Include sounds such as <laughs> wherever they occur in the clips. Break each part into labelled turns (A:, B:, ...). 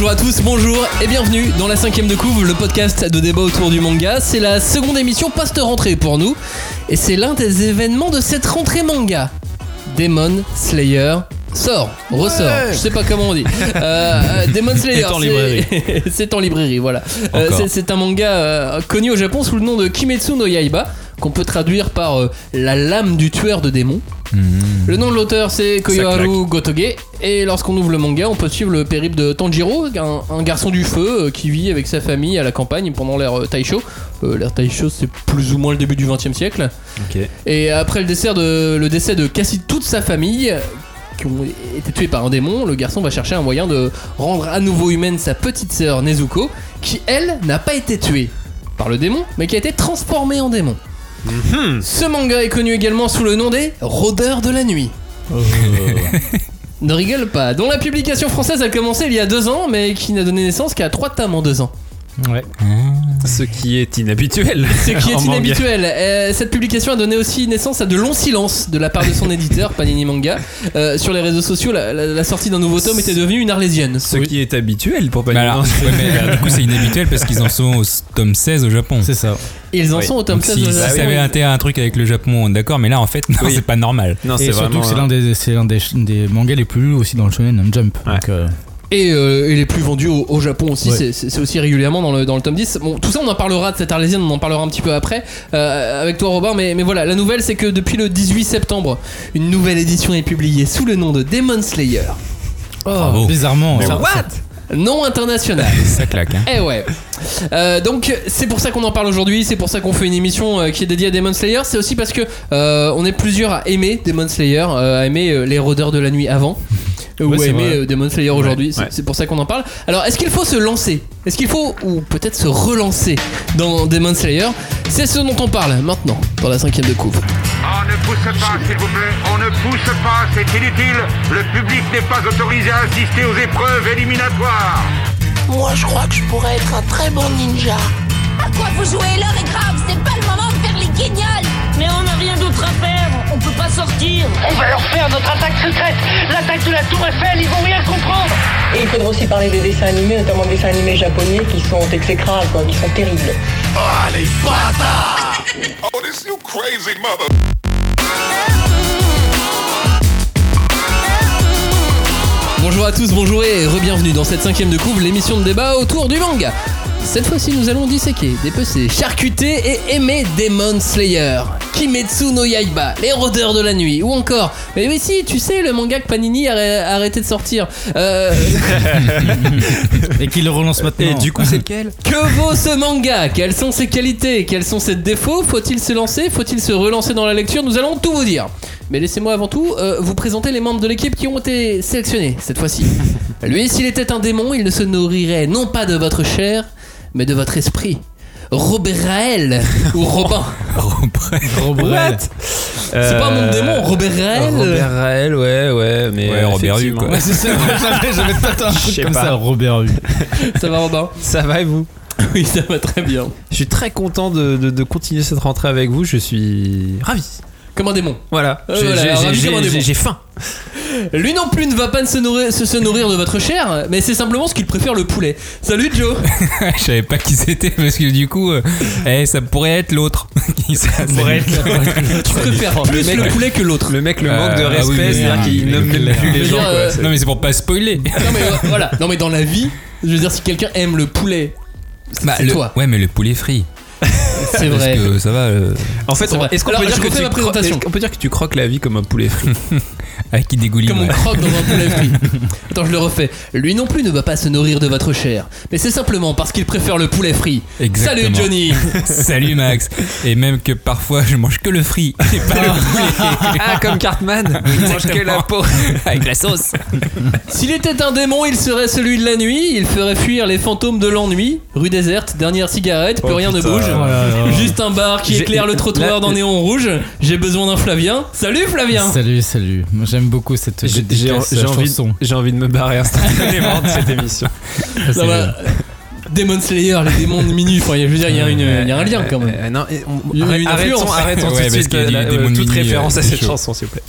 A: Bonjour à tous, bonjour et bienvenue dans la cinquième de couve, le podcast de débat autour du manga. C'est la seconde émission post-rentrée pour nous et c'est l'un des événements de cette rentrée manga. Demon Slayer sort, ressort, je sais pas comment on dit. Euh, Demon <laughs> Slayer,
B: Est en
A: c'est-
B: librairie. <laughs>
A: c'est en librairie, voilà. Euh, c'est- c'est un manga euh, connu au Japon sous le nom de Kimetsu no Yaiba, qu'on peut traduire par euh, la lame du tueur de démons. Le nom de l'auteur c'est Koyoharu Gotoge et lorsqu'on ouvre le manga on peut suivre le périple de Tanjiro, un, un garçon du feu euh, qui vit avec sa famille à la campagne pendant l'ère euh, Taisho. L'ère Taisho c'est plus ou moins le début du 20 e siècle. Et après le décès de, le décès de quasi toute sa famille qui ont été tués par un démon, le garçon va chercher un moyen de rendre à nouveau humaine sa petite sœur Nezuko qui elle n'a pas été tuée par le démon mais qui a été transformée en démon. Ce manga est connu également sous le nom des Rôdeurs de la Nuit. ne rigole pas. Dont la publication française a commencé il y a deux ans, mais qui n'a donné naissance qu'à trois tomes en deux ans.
B: Ouais.
C: Ce qui est inhabituel. <laughs>
A: Ce qui est <laughs>
C: manga.
A: inhabituel. Euh, cette publication a donné aussi naissance à de longs silences de la part de son éditeur, Panini Manga. Euh, sur les réseaux sociaux, la, la- la sortie d'un nouveau tome était devenue une arlésienne.
C: Ce qui est habituel pour
B: ouais, mais, euh, du coup, c'est inhabituel parce qu'ils en sont au tome 16 au Japon.
D: C'est ça.
A: Et ils en
C: Oui.
A: sont au tome
B: Donc,
A: 16
B: si,
A: de
B: si ça avait un, un truc avec le Japon, d'accord, mais là, en fait, non,
C: Oui.
B: c'est pas normal.
C: Non,
D: Et
C: c'est
D: surtout
C: vraiment.
D: que c'est l'un des, c'est l'un des, des mangas les plus lus aussi dans le Shonen Jump. Donc, euh,
A: Et, euh, et les plus vendus au, au Japon aussi,
D: Ouais.
A: c'est- aussi régulièrement dans le, dans le tome 10. Bon, tout ça, on en parlera de cette arlésienne, on en parlera un petit peu après euh, avec toi, Robin. Mais, mais voilà, la nouvelle, c'est que depuis le 18 septembre, une nouvelle édition est publiée sous le nom de Demon Slayer.
B: Bravo.
D: bizarrement. ça-
A: What? Nom international. <laughs>
B: Ça claque, hein.
A: Eh ouais. Euh, donc c'est pour ça qu'on en parle aujourd'hui, c'est pour ça qu'on fait une émission euh, qui est dédiée à Demon Slayer. C'est aussi parce que euh, on est plusieurs à aimer Demon Slayer, euh, à aimer euh, les rôdeurs de la nuit avant. Euh, Ou
D: Ouais,
A: aimer euh, Demon Slayer aujourd'hui, c'est
C: ouais.
A: c'est pour ça qu'on en parle. Alors est-ce qu'il faut se lancer? Est-ce qu'il faut, ou peut-être se relancer dans Demon Slayer? C'est ce dont on parle maintenant, dans la cinquième de couvre.
E: On ne pousse pas, s'il vous plaît. On ne pousse pas, c'est inutile. Le public n'est pas autorisé à assister aux épreuves éliminatoires.
F: Moi, je crois que je pourrais être un très bon ninja.
G: À quoi vous jouez? L'heure est grave, c'est pas le moment de faire les guignols
H: Mais on n'a rien d'autre à faire, on peut pas sortir.
I: On va leur faire notre attaque secrète L'attaque de la Tour Eiffel, ils vont rien comprendre
J: Et il faudra aussi parler des dessins animés, notamment des dessins animés japonais qui sont exécrables, quoi, qui sont terribles.
A: Bonjour à tous, bonjour et re-bienvenue dans cette cinquième de couvre, l'émission de débat autour du manga. Cette fois-ci, nous allons disséquer, dépecer, charcuter et aimer Demon Slayer, Kimetsu no Yaiba, les rôdeurs de la nuit, ou encore, mais oui si, tu sais, le manga que Panini a arrêté de sortir. Euh, <laughs>
D: Et qu'il le relance maintenant.
C: Et du coup, c'est lequel? <laughs>
A: Que vaut ce manga? Quelles sont ses qualités? Quels sont ses défauts? Faut-il se lancer? Faut-il se relancer dans la lecture? Nous allons tout vous dire. Mais laissez-moi avant tout euh, vous présenter les membres de l'équipe qui ont été sélectionnés cette fois-ci. <laughs> Lui, s'il était un démon, il ne se nourrirait non pas de votre chair, mais de votre esprit. Robert Raël ou Robin. <laughs>
D: Robert.
A: C'est pas un nom de démon, Robert Raël?
C: Robert Raël, ouais, ouais, mais.
B: Ouais, Robert Hue,
C: effectivement.
B: quoi.
D: Ouais, <laughs> c'est ça. J'avais j'avais peut-être un truc comme
C: pas.
D: ça, Robert Hue.
A: Ça va Robin?
C: Ça va et vous? <laughs>
A: Oui, ça va très bien.
C: Je suis très content de, de- de continuer cette rentrée avec vous. Je suis ravi.
A: Comme un démon.
C: Voilà.
A: Euh,
C: J'ai-
A: voilà,
C: j'ai-
A: ravi
C: j'ai-
A: comme un
C: j'ai
A: démon.
C: j'ai faim.
A: Lui non plus ne va pas se nourrir, se, se nourrir de votre chair, mais c'est simplement ce qu'il préfère le poulet. Salut Joe <laughs>
B: Je savais pas qui c'était parce que du coup, euh, eh, ça pourrait être l'autre. <laughs> Ça pourrait être
A: Tu préfères plus le,
C: mec-
A: poulet que l'autre.
C: Le mec, le manque de
B: ah
C: respect,
B: oui,
C: c'est-à-dire qu'il nomme même plus les gens. Quoi.
B: Non, mais c'est pour pas spoiler.
A: Non mais euh, voilà, non mais dans la vie, je veux dire si quelqu'un aime le poulet, c'est
B: Bah,
A: c'est
B: le-
A: toi.
B: Ouais, mais le poulet frit.
A: C'est
B: Parce
A: vrai.
B: que ça va. euh,
C: En fait, on- est-ce qu'on peut, dire que tu
A: ma
C: cro-
A: présentation.
C: est-ce qu'on peut dire que tu croques la vie comme un poulet frit <laughs>
B: Avec qui dégouline.
A: Comme on
B: ouais.
A: croque dans un poulet frit. <laughs> Attends, je le refais. Lui non plus ne va pas se nourrir de votre chair, mais c'est simplement parce qu'il préfère le poulet frit.
B: Exactement.
A: Salut Johnny <laughs>
B: Salut Max. Et même que parfois je mange que le frit et pas le poulet.
C: Ah, comme Cartman Il mange que la peau.
B: Avec la sauce.
A: S'il était un démon, il serait celui de la nuit, il ferait fuir les fantômes de l'ennui. Rue déserte, dernière cigarette, plus
C: Oh,
A: rien ne bouge.
D: Oh.
A: Juste un bar qui éclaire le trottoir d'un néon rouge. J'ai besoin d'un Flavien. Salut Flavien
D: Salut, salut. Moi, J'aime beaucoup cette
C: J'ai j'ai- envie,
D: chanson.
C: j'ai envie de me barrer instantanément de cette émission. <laughs>
D: Ça,
A: va. Demon Slayer, les démons de minuit. Enfin, je veux dire, il y, a une- il y a un lien quand même.
C: Euh, non, et on-
A: Il y a
C: arrête-
A: une
C: arrêtons,
A: influence.
C: arrêtons
B: Ouais,
C: tout de suite la- euh, toute
B: minuit,
C: référence
B: euh,
C: à cette
B: chaud.
C: chanson, s'il vous plaît.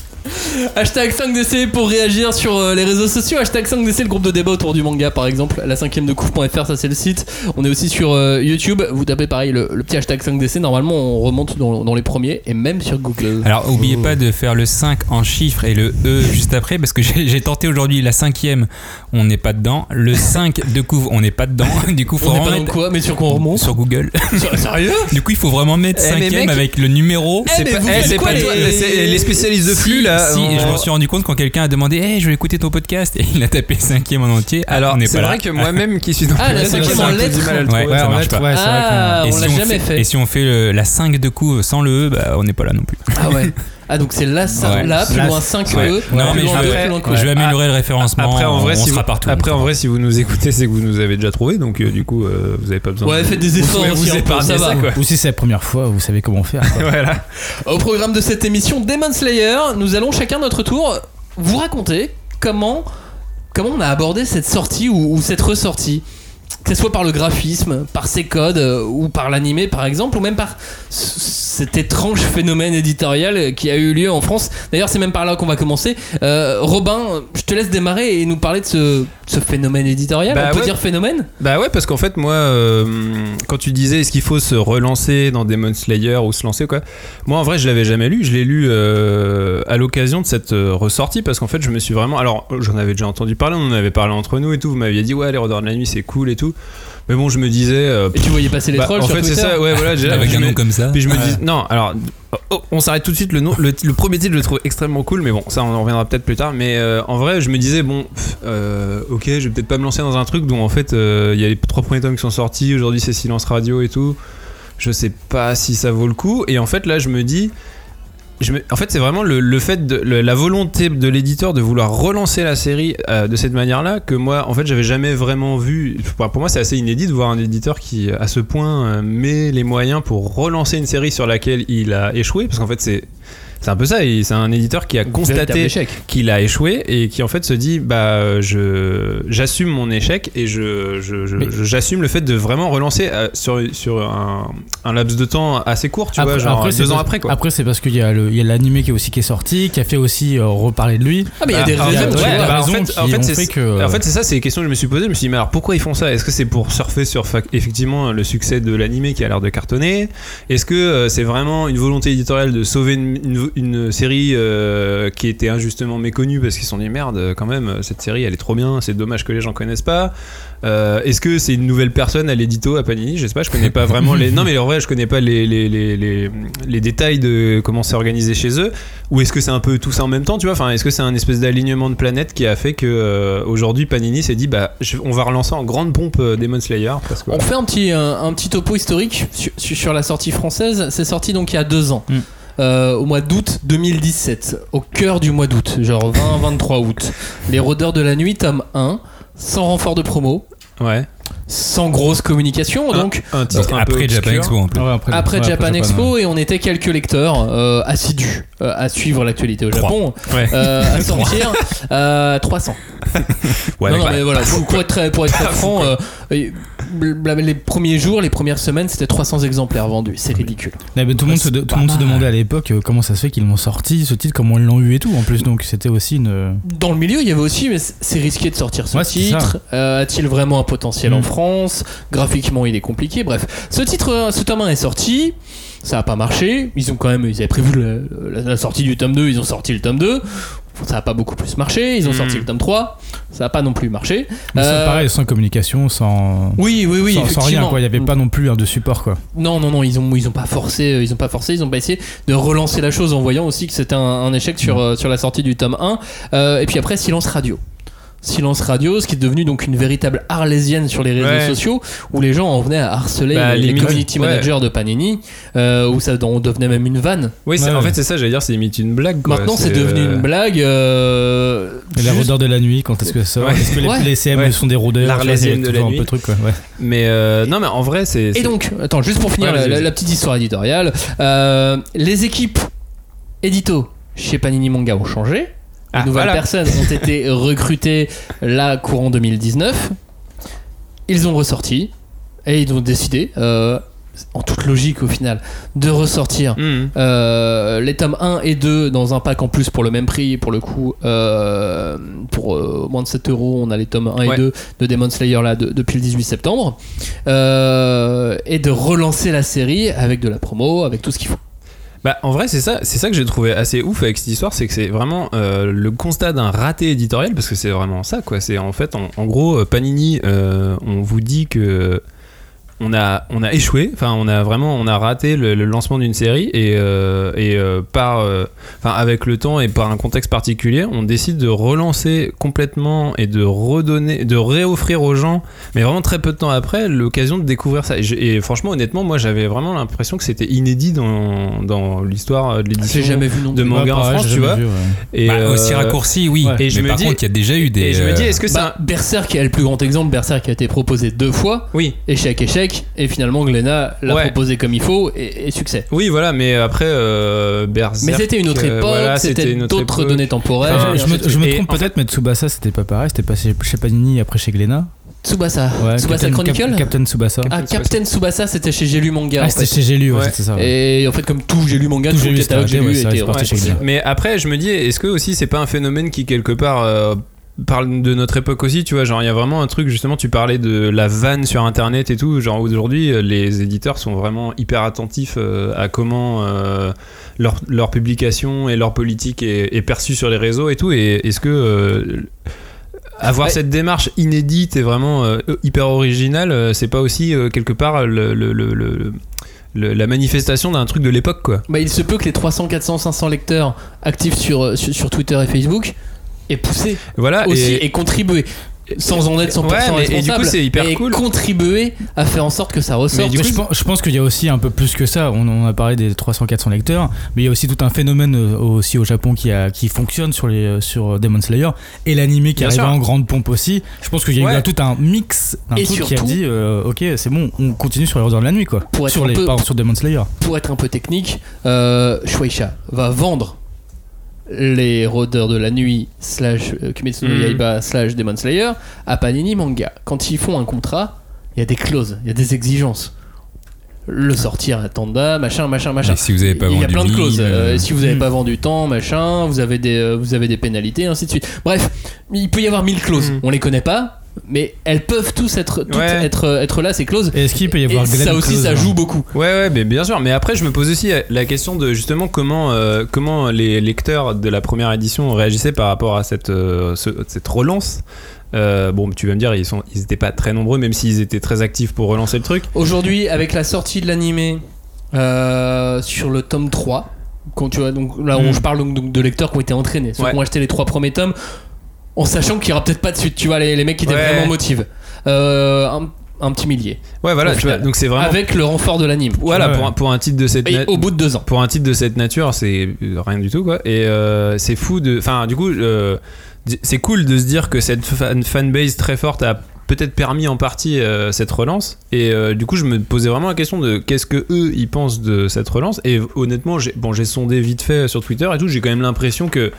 A: Hashtag 5DC pour réagir sur euh, les réseaux sociaux. Hashtag 5DC, le groupe de débat autour du manga par exemple. La cinquième de couvre.fr, ça c'est le site. On est aussi sur euh, YouTube. Vous tapez pareil le, le petit hashtag 5DC. Normalement, on remonte dans, dans les premiers et même sur Google.
B: Alors, oubliez pas de faire le 5 en chiffres et le E juste après, parce que j'ai tenté aujourd'hui la cinquième, on n'est pas dedans. Le 5 de couvre, on n'est pas dedans. <laughs> Du coup, faut
A: on est pas
B: vraiment
A: dans
B: mettre
A: quoi, mais sur quoi on remonte
B: sur Google. <laughs>
A: Sérieux
B: Du coup, il faut vraiment mettre
C: Eh, mais
B: cinquième
C: mec-
B: avec le numéro.
A: Eh, mais
C: pas-
A: vous
C: eh, c'est pas
A: les-
C: c'est spécialistes de flux là.
B: Si,
C: on-
B: et je m'en suis rendu compte quand quelqu'un a demandé Hey, je vais écouter ton podcast et il a tapé cinquième en entier. Ah,
C: Alors,
B: on n'est
C: c'est
B: pas là.
C: vrai que moi-même qui suis dans
A: Ah, la
C: le
A: cinquième
C: j'ai
A: en
C: un peu du
A: lettres.
C: mal à le
B: Ouais,
C: trouver.
B: ça marche pas.
D: ouais, c'est vrai
A: Ah,
B: Et
A: on
B: si
A: l'a
B: on
A: jamais fait.
B: Et si on fait le- la 5 de coup sans le E, bah, on n'est pas là non plus.
A: Ah ouais. <laughs> Ah donc c'est là, ça,
B: Ouais.
A: là, plus
D: Là,
A: loin 5
B: Ouais.
A: E.
B: Non,
A: plus
B: mais
A: loin
B: je vais-
A: plus loin que
B: Je vais améliorer le référencement.
C: Après, en vrai,
B: on
C: si
B: sera
C: vous,
B: partout.
C: après, en vrai, si vous nous écoutez, c'est que vous nous avez déjà trouvé, donc euh, du coup, euh, vous avez pas besoin.
A: Ouais,
C: de-
A: faites des efforts
C: vous
A: un peu,
C: épargner
A: ça.
D: Ou si c'est la première fois, vous savez comment faire. quoi. <laughs>
C: voilà.
A: Au programme de cette émission Demon Slayer, nous allons chacun notre tour vous raconter comment comment on a abordé cette sortie ou, ou cette ressortie. Que ce soit par le graphisme, par ses codes, euh, ou par l'animé par exemple, ou même par c- cet étrange phénomène éditorial qui a eu lieu en France. D'ailleurs, c'est même par là qu'on va commencer. Euh, Robin, je te laisse démarrer et nous parler de ce, ce phénomène éditorial.
C: Bah
A: on peut
C: ouais.
A: dire phénomène?
C: Bah ouais, parce qu'en fait, moi, euh, quand tu disais est-ce qu'il faut se relancer dans Demon Slayer ou se lancer quoi, moi en vrai, je l'avais jamais lu. Je l'ai lu à l'occasion de cette ressortie parce qu'en fait, je me suis vraiment. Alors, j'en avais déjà entendu parler, on en avait parlé entre nous et tout. Vous m'aviez dit, ouais, les Rodeurs de la nuit, c'est cool et tout. Mais bon, je me disais. euh,
A: Et tu voyais passer les
C: bah,
A: trolls
C: en
A: sur
C: fait, c'est ça, ouais, voilà, déjà.
B: Avec un nom comme ça.
C: Puis je me dis, non, alors, oh, on s'arrête tout de suite. Le, nom, le, le premier titre, je le trouve extrêmement cool, mais bon, ça, on en reviendra peut-être plus tard. Mais euh, en vrai, je me disais, bon, pff, euh, ok, je vais peut-être pas me lancer dans un truc dont en fait, euh, il y a les trois premiers tomes qui sont sortis. Aujourd'hui, c'est Silence Radio et tout. Je sais pas si ça vaut le coup. Et en fait, là, je me dis. En fait, c'est vraiment le, fait de la volonté de l'éditeur de vouloir relancer la série euh, de cette manière-là que moi, en fait, j'avais jamais vraiment vu. Pour pour moi, c'est assez inédit de voir un éditeur qui, à ce point, euh, met les moyens pour relancer une série sur laquelle il a échoué, parce qu'en fait, c'est c'est un peu ça. et C'est un éditeur qui a constaté qu'il a échoué et qui en fait se dit bah je j'assume mon échec et je j'assume le fait de vraiment relancer euh, sur sur un, un laps de temps assez court tu vois
D: Après-
C: genre
D: après, c'est
C: deux ans
D: parce-
C: après quoi
D: Après, c'est parce qu'il y a le- il y a l'animé qui est aussi qui est sorti, qui a fait aussi euh, reparler de lui.
A: Ah, mais il y a
C: Bah,
A: des raisons.
D: ouais,
A: vois.
C: bah, en
D: raisons
C: fait- en c'est-
D: fait que-
C: En fait, c'est ça, c'est les questions que je me suis posées. Je me suis dit, mais alors pourquoi ils font ça? Est-ce que c'est pour surfer sur effectivement le succès de l'animé qui a l'air de cartonner? Est-ce que euh, c'est vraiment une volonté éditoriale de sauver une, une- une série euh, qui était injustement méconnue parce qu'ils se sont dit merde, quand même, cette série elle est trop bien, c'est dommage que les gens connaissent pas Euh, Est-ce que c'est une nouvelle personne à l'édito à Panini? Je sais pas, je connais pas vraiment les. <laughs> Non, mais en vrai, je connais pas les, les, les, les, les détails de comment c'est organisé chez eux. Ou est-ce que c'est un peu tout ça en même temps, tu vois? Enfin, est-ce que c'est un espèce d'alignement de planètes qui a fait que euh, aujourd'hui Panini s'est dit bah je- on va relancer en grande pompe euh, Demon Slayer parce que
A: On fait un petit, un, un petit topo historique sur la sortie française. C'est sorti donc il y a deux ans.
D: Mm.
A: Euh, au mois d'août 2017, au cœur du mois d'août, genre 20-23 août. Les Rôdeurs de la Nuit, tome 1, sans renfort de promo,
C: ouais.
A: sans grosse communication, donc
C: un titre
B: Donc
C: un peu
B: après Japan. Expo en plus.
D: Ouais, après,
A: après
D: ouais,
A: Japan. Expo, et on était quelques lecteurs euh, assidus euh, à suivre l'actualité au. Japon,
C: Ouais.
A: euh, à <laughs> sortir euh, 300.
C: Ouais,
A: non, non,
C: bah,
A: mais voilà, pour, pour être très, pour être <laughs> très franc, euh, les premiers jours, les premières semaines, c'était 300 exemplaires vendus. C'est ridicule.
D: Ouais, mais tout le monde, se, de- tout monde demandait à l'époque euh, comment ça se fait qu'ils l'ont sorti, ce titre, comment ils l'ont eu et tout en plus. Donc c'était aussi une.
A: Dans le milieu, il y avait aussi, mais c'est risqué de sortir ce
D: Ouais,
A: titre. Euh, A-t-il vraiment un potentiel en
D: Mm.
A: France? Graphiquement, il est compliqué. Bref, ce titre, euh, ce tome 1 est sorti. Ça n'a pas marché. Ils ont quand même, ils avaient prévu la sortie du tome 2. Ils ont sorti le tome 2. Ça n'a pas beaucoup plus marché. Ils ont
C: Mm.
A: sorti le tome 3. Ça n'a pas non plus marché.
D: Mais ça,
A: Euh,
D: pareil, sans communication, sans.
A: Oui, oui, oui.
D: sans, sans rien quoi, il n'y avait pas non plus un de support quoi.
A: Non, non, non, ils ont, ils ont pas forcé, euh, ils ont pas forcé, ils ont pas essayé de relancer la chose en voyant aussi que c'était un, un échec sur,
C: Mm.
A: euh, sur la sortie du tome 1. Euh, et puis après, silence radio. Silence radio, ce qui est devenu donc une véritable arlésienne sur les réseaux
C: Ouais.
A: sociaux, où les gens en venaient à harceler
C: Bah,
A: les, community
C: ouais.
A: managers de Panini, euh, où ça on devenait même une vanne.
C: Oui, c'est-
D: Ouais,
C: en fait, c'est ça, j'allais dire, c'est limite une blague. quoi.
A: Maintenant, c'est devenu
C: euh,
A: une blague. euh,
D: Et la
A: juste-
D: rôdeur de la nuit, quand est-ce que ça sort
C: Ouais.
D: Est-ce que les,
A: Ouais.
D: les CM
C: Ouais.
D: sont des rôdeurs
C: L'Arlésienne de la
D: toujours
C: nuit.
D: un peu de truc quoi. Ouais.
C: Mais euh, non, mais en vrai, c'est.
A: Et donc, attends, juste pour finir
C: Ouais,
A: la, la- petite histoire éditoriale, euh, les équipes édito chez Panini Manga ont changé. De
C: Ah,
A: nouvelles
C: voilà.
A: personnes ont été <laughs> recrutées là courant 2019. Ils ont ressorti et ils ont décidé. euh, en toute logique au final, de ressortir
C: Mhm.
A: euh, les tomes 1 et 2 dans un pack en plus pour le même prix, pour le coup, euh, pour moins de 7 euros, on a les tomes 1 et
C: Ouais.
A: 2 de Demon Slayer là de- depuis le 18 septembre, et de relancer la série avec de la promo, avec tout ce qu'il faut.
C: Bah, en vrai, c'est ça, c'est ça que j'ai trouvé assez ouf avec cette histoire, c'est que c'est vraiment euh, le constat d'un raté éditorial, parce que c'est vraiment ça, quoi. C'est en fait, en, gros, euh, Panini, euh, on vous dit que on a, on a échoué, enfin, on a vraiment, on a raté le, le lancement d'une série et, euh, et euh, par, euh, enfin, avec le temps et par un contexte particulier, on décide de relancer complètement et de redonner, de réoffrir aux gens, mais vraiment très peu de temps après, l'occasion de découvrir ça. Et, je- et franchement, honnêtement, moi, j'avais vraiment l'impression que c'était inédit dans, dans l'histoire de l'édition
A: J'ai jamais vu non
C: de manga en
D: pareil,
C: France, tu vois.
D: vu, ouais.
C: Et
B: Bah, aussi raccourci, oui.
C: ouais. Et
B: mais
C: je me
B: par
C: dis-
B: contre, il y a déjà eu des.
C: Et je me dis, est-ce que c'est
A: Bah,
C: un...
A: Berserk est le plus grand exemple. Berserk a été proposé deux fois,
C: Oui,
A: échec, échec, et finalement Glenna l'a
C: Ouais.
A: proposé comme il faut et, et succès.
C: oui, voilà, mais après, euh, Berserk.
A: Mais c'était une autre
C: euh,
A: époque,
C: voilà,
A: c'était
C: une autre
A: d'autres données temporelles.
C: Enfin,
D: je me,
A: de suite.
D: je me
C: Et
D: trompe
C: en
D: peut-être, mais Tsubasa c'était pas pareil, c'était passé chez Panini après chez Glénat.
A: Tsubasa.
D: Ouais,
A: Tsubasa
D: Captain-
A: Chronicle
D: Cap- Captain Tsubasa.
A: Ah, Captain Tsubasa, c'était chez J'ai lu manga.
D: Ah, c'était chez J'ai lu, ouais,
C: Ouais.
D: c'était ça. ouais.
A: Et en fait, comme tout J'ai lu manga,
D: Tout
A: le catalogue
D: c'était
A: J'ai lu était
D: c'est.
C: Mais après, je me dis, est-ce que aussi c'est pas un phénomène qui quelque part euh, parle de notre époque aussi, tu vois, genre il y a vraiment un truc justement, tu parlais de la vanne sur internet et tout, genre aujourd'hui euh, les éditeurs sont vraiment hyper attentifs euh, à comment euh, leur, leur publication et leur politique est, est perçue sur les réseaux et tout, et est-ce que euh, avoir
A: Ouais.
C: cette démarche inédite et vraiment hyper originale, c'est pas aussi quelque part le- le- le- le- le- la manifestation d'un truc de l'époque quoi?
A: Bah, il se peut que les 300, 400, 500 lecteurs actifs sur, sur, sur Twitter et Facebook aient poussé
C: Voilà,
A: aussi
C: et-
A: et, contribué sans en être 100%
C: Ouais, mais- et du coup, c'est hyper
A: et
C: cool.
A: contribué à faire en sorte que ça ressorte.
D: Je, pense, je pense qu'il y a aussi un peu plus que ça. On, on a parlé des 300-400 lecteurs, mais il y a aussi tout un phénomène euh, aussi au Japon qui, a, qui fonctionne sur, les, sur Demon Slayer et l'animé qui
C: Bien
D: arrive
C: sûr.
D: en grande pompe aussi. Je pense qu'il y a
C: Ouais.
D: tout un mix, un
A: Et
D: truc qui a dit euh, Ok, c'est bon, on continue sur les ordres de la nuit, quoi.
A: Pour être
D: sur,
A: un
D: les,
A: peu-
D: pardon, sur Demon Slayer.
A: pour être un peu technique, euh, Shueisha va vendre les rôdeurs de la nuit slash euh, Kimetsu no
C: Mhm.
A: Yaiba slash Demon Slayer à Panini Manga. Quand ils font un contrat, il y a des clauses, il y a des exigences. Le sortir à Tanda, machin, machin, machin.
B: Et si vous avez pas
A: il y a
B: vendu
A: plein de clauses.
B: mille,
A: Euh,
B: euh,
A: si vous n'avez
D: hmm.
A: pas vendu tant, machin, vous avez des, euh, vous avez des pénalités, ainsi de suite. Bref, il peut y avoir mille clauses.
C: Mhm.
A: On les connaît pas, mais elles peuvent tous être, toutes
C: Ouais.
A: être, être là ces clauses.
D: Et est-ce qu'il peut y avoir
A: Et
D: Glenn
A: ça aussi,
D: Close,
A: ça
D: hein
A: joue beaucoup.
C: Ouais, ouais, mais bien sûr. Mais après, je me pose aussi la question de justement comment, euh, comment les lecteurs de la première édition réagissaient par rapport à cette, euh, ce- cette relance. Euh, bon, tu vas me dire, ils sont, ils étaient pas très nombreux, même s'ils étaient très actifs pour relancer le truc.
A: Aujourd'hui, avec la sortie de l'animé euh, sur le tome 3, quand tu vois, donc là où
C: Mm.
A: je parle donc, donc de lecteurs qui ont été entraînés, ceux
C: Ouais.
A: qui ont acheté les trois premiers tomes, en sachant qu'il y aura peut-être pas de suite, tu vois, les, les mecs qui étaient
C: Ouais.
A: vraiment motivés. Euh, un, un petit millier.
C: Ouais, voilà.
A: Au
C: tu vois,
A: final.
C: donc c'est vraiment.
A: Avec le renfort de l'anime.
C: Voilà,
D: Ouais.
C: pour, un, pour un titre de cette
A: Et
C: na-
A: au bout de deux ans.
C: pour un titre de cette nature, c'est euh, rien du tout quoi. Et euh, c'est fou de. Enfin, du coup, euh, c'est cool de se dire que cette fan, fanbase très forte a peut-être permis en partie euh, cette relance. Et euh, du coup, je me posais vraiment la question de qu'est-ce que eux ils pensent de cette relance. Et honnêtement, j'ai bon, j'ai sondé vite fait sur Twitter et tout. J'ai quand même l'impression que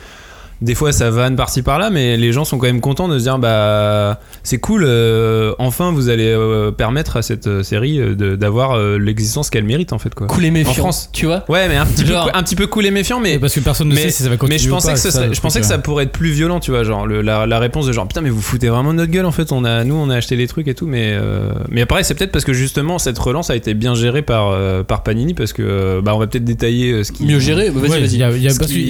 C: des fois ça vanne par-ci par-là, mais les gens sont quand même contents de se dire bah c'est cool, euh, enfin vous allez euh, permettre à cette euh, série d'avoir euh, l'existence qu'elle mérite en fait quoi.
A: Cool et méfiant.
C: En France.
A: Tu vois
C: Ouais, mais un petit,
A: Genre-
C: peu, un petit peu cool et méfiant, mais.
D: Parce que personne ne
C: mais-
D: sait si ça va continuer
C: mais je
D: ou
C: pensais
D: pas,
C: que,
D: ça,
C: serait-
D: le
C: je pensais
D: truc,
C: que ça
D: ouais.
C: pourrait être plus violent, tu vois, genre le- la, la réponse de genre putain mais vous foutez vraiment de notre gueule en fait, on a nous on a acheté les trucs et tout, mais mais pareil c'est peut-être parce que justement cette relance a été bien gérée par par Panini parce que bah on va peut-être détailler ce qui
A: Mieux géré Vas-y,
D: Ouais,
A: vas-y.
D: il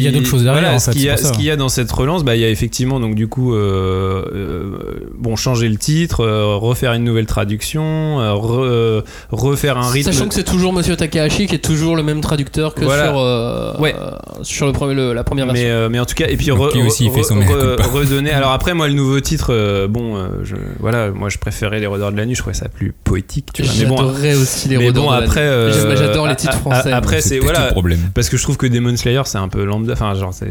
D: y a, d'autres choses derrière
C: voilà,
D: en
C: ce
D: fait.
C: qu'il y a dans cette relance, bah, il y a effectivement donc du coup euh, euh, bon changer le titre, euh, refaire une nouvelle traduction, re- refaire un rythme.
A: Sachant que c'est toujours Monsieur Takahashi qui est toujours le même traducteur que
C: Voilà.
A: sur, euh,
C: Ouais.
A: sur le premier, le- la première version.
C: mais, euh, mais en tout cas, et puis re-
B: aussi,
C: re- <laughs> redonner. Alors après, moi, le nouveau titre, euh, bon, euh, je, voilà, moi, je préférais les Rôdeurs de la Nuit. Je trouvais ça plus poétique, tu vois. Mais bon,
A: J'adorais aussi les
C: mais bon,
A: de la
C: après, euh,
A: J'adore les
C: a-
A: titres
C: a-
A: français.
C: après,
B: c'est
C: voilà, parce que je trouve que Demon Slayer, c'est un peu lambda. Enfin, genre, c'est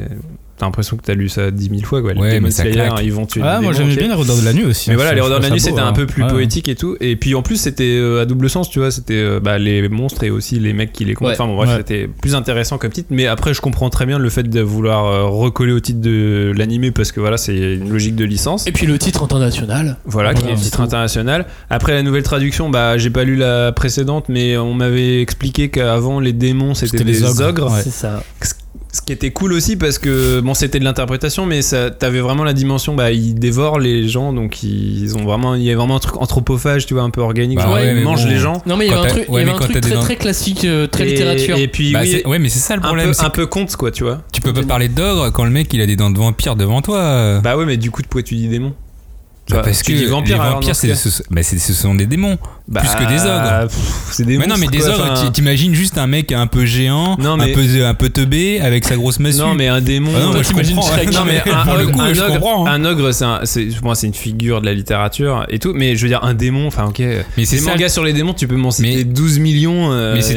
C: t'as l'impression que t'as lu ça dix mille fois quoi. Les
B: Ouais, mais ça
C: Slayer, ils vont tuer
D: Ah, moi j'aimais bien les Rodeurs de la nuit aussi.
C: Mais
D: hein,
C: voilà, les Rodeurs de la nuit c'était un
D: hein.
C: peu plus
D: Ouais.
C: poétique et tout. Et puis en plus c'était euh, à double sens, tu vois, c'était euh, bah, les monstres et aussi les mecs qui les combattent.
A: Ouais.
C: Enfin bon, bref,
D: Ouais.
C: c'était plus intéressant comme titre. Mais après, je comprends très bien le fait de vouloir euh, recoller au titre de l'animé parce que voilà, c'est une logique de licence.
A: Et puis le titre international.
C: Voilà, qui est le titre international. Après la nouvelle traduction, bah j'ai pas lu la précédente, mais on m'avait expliqué qu'avant les démons c'était des
D: ogres,
C: ogres.
D: ouais.
A: C'est ça.
C: Ce qui était cool aussi parce que bon c'était de l'interprétation, mais ça t'avais vraiment la dimension, bah ils dévorent les gens, donc ils ont vraiment, il y a vraiment un truc anthropophage, tu vois, un peu organique,
B: Bah
C: genre
B: ouais,
C: ils mangent
B: bon.
C: les gens.
A: Non mais il y avait un truc, il y avait un très classique, euh, très
C: Et-
A: littérature.
C: Et puis
B: Bah,
C: oui,
B: ouais, mais c'est ça le
C: un
B: problème.
C: peu, un peu conte quoi, tu vois.
B: Tu peux pas parler d'ogre quand le mec il a des dents de vampire devant toi.
C: Bah ouais, mais du coup, pourquoi tu dis démon Tu
B: Bah, parce que les
C: alors,
B: vampires,
C: dans ce
B: c'est-
C: cas.
B: ce, bah, c'est- ce sont des démons.
C: Bah,
B: plus que des ogres.
C: pff, C'est des
B: Mais non, mais des
C: quoi,
B: ogres,
C: enfin,
B: t'imagines juste un mec un peu géant,
C: Non,
B: un, peu, un peu teubé, avec sa grosse massue.
C: Non, mais un démon.
B: Ah non, moi, je.
A: Shrek.
C: Non mais <laughs> un,
B: Pour le
C: ogre,
B: coup,
C: un
B: je
C: ogre-
B: comprends, hein.
C: un ogre, c'est un- c'est pour moi c'est une figure de la littérature et tout, mais je veux dire un démon, enfin ok.
B: Mais c'est
C: mangas sur les démons, tu peux m'en citer
B: Mais-
C: 12 millions. euh,
B: Mais c'est,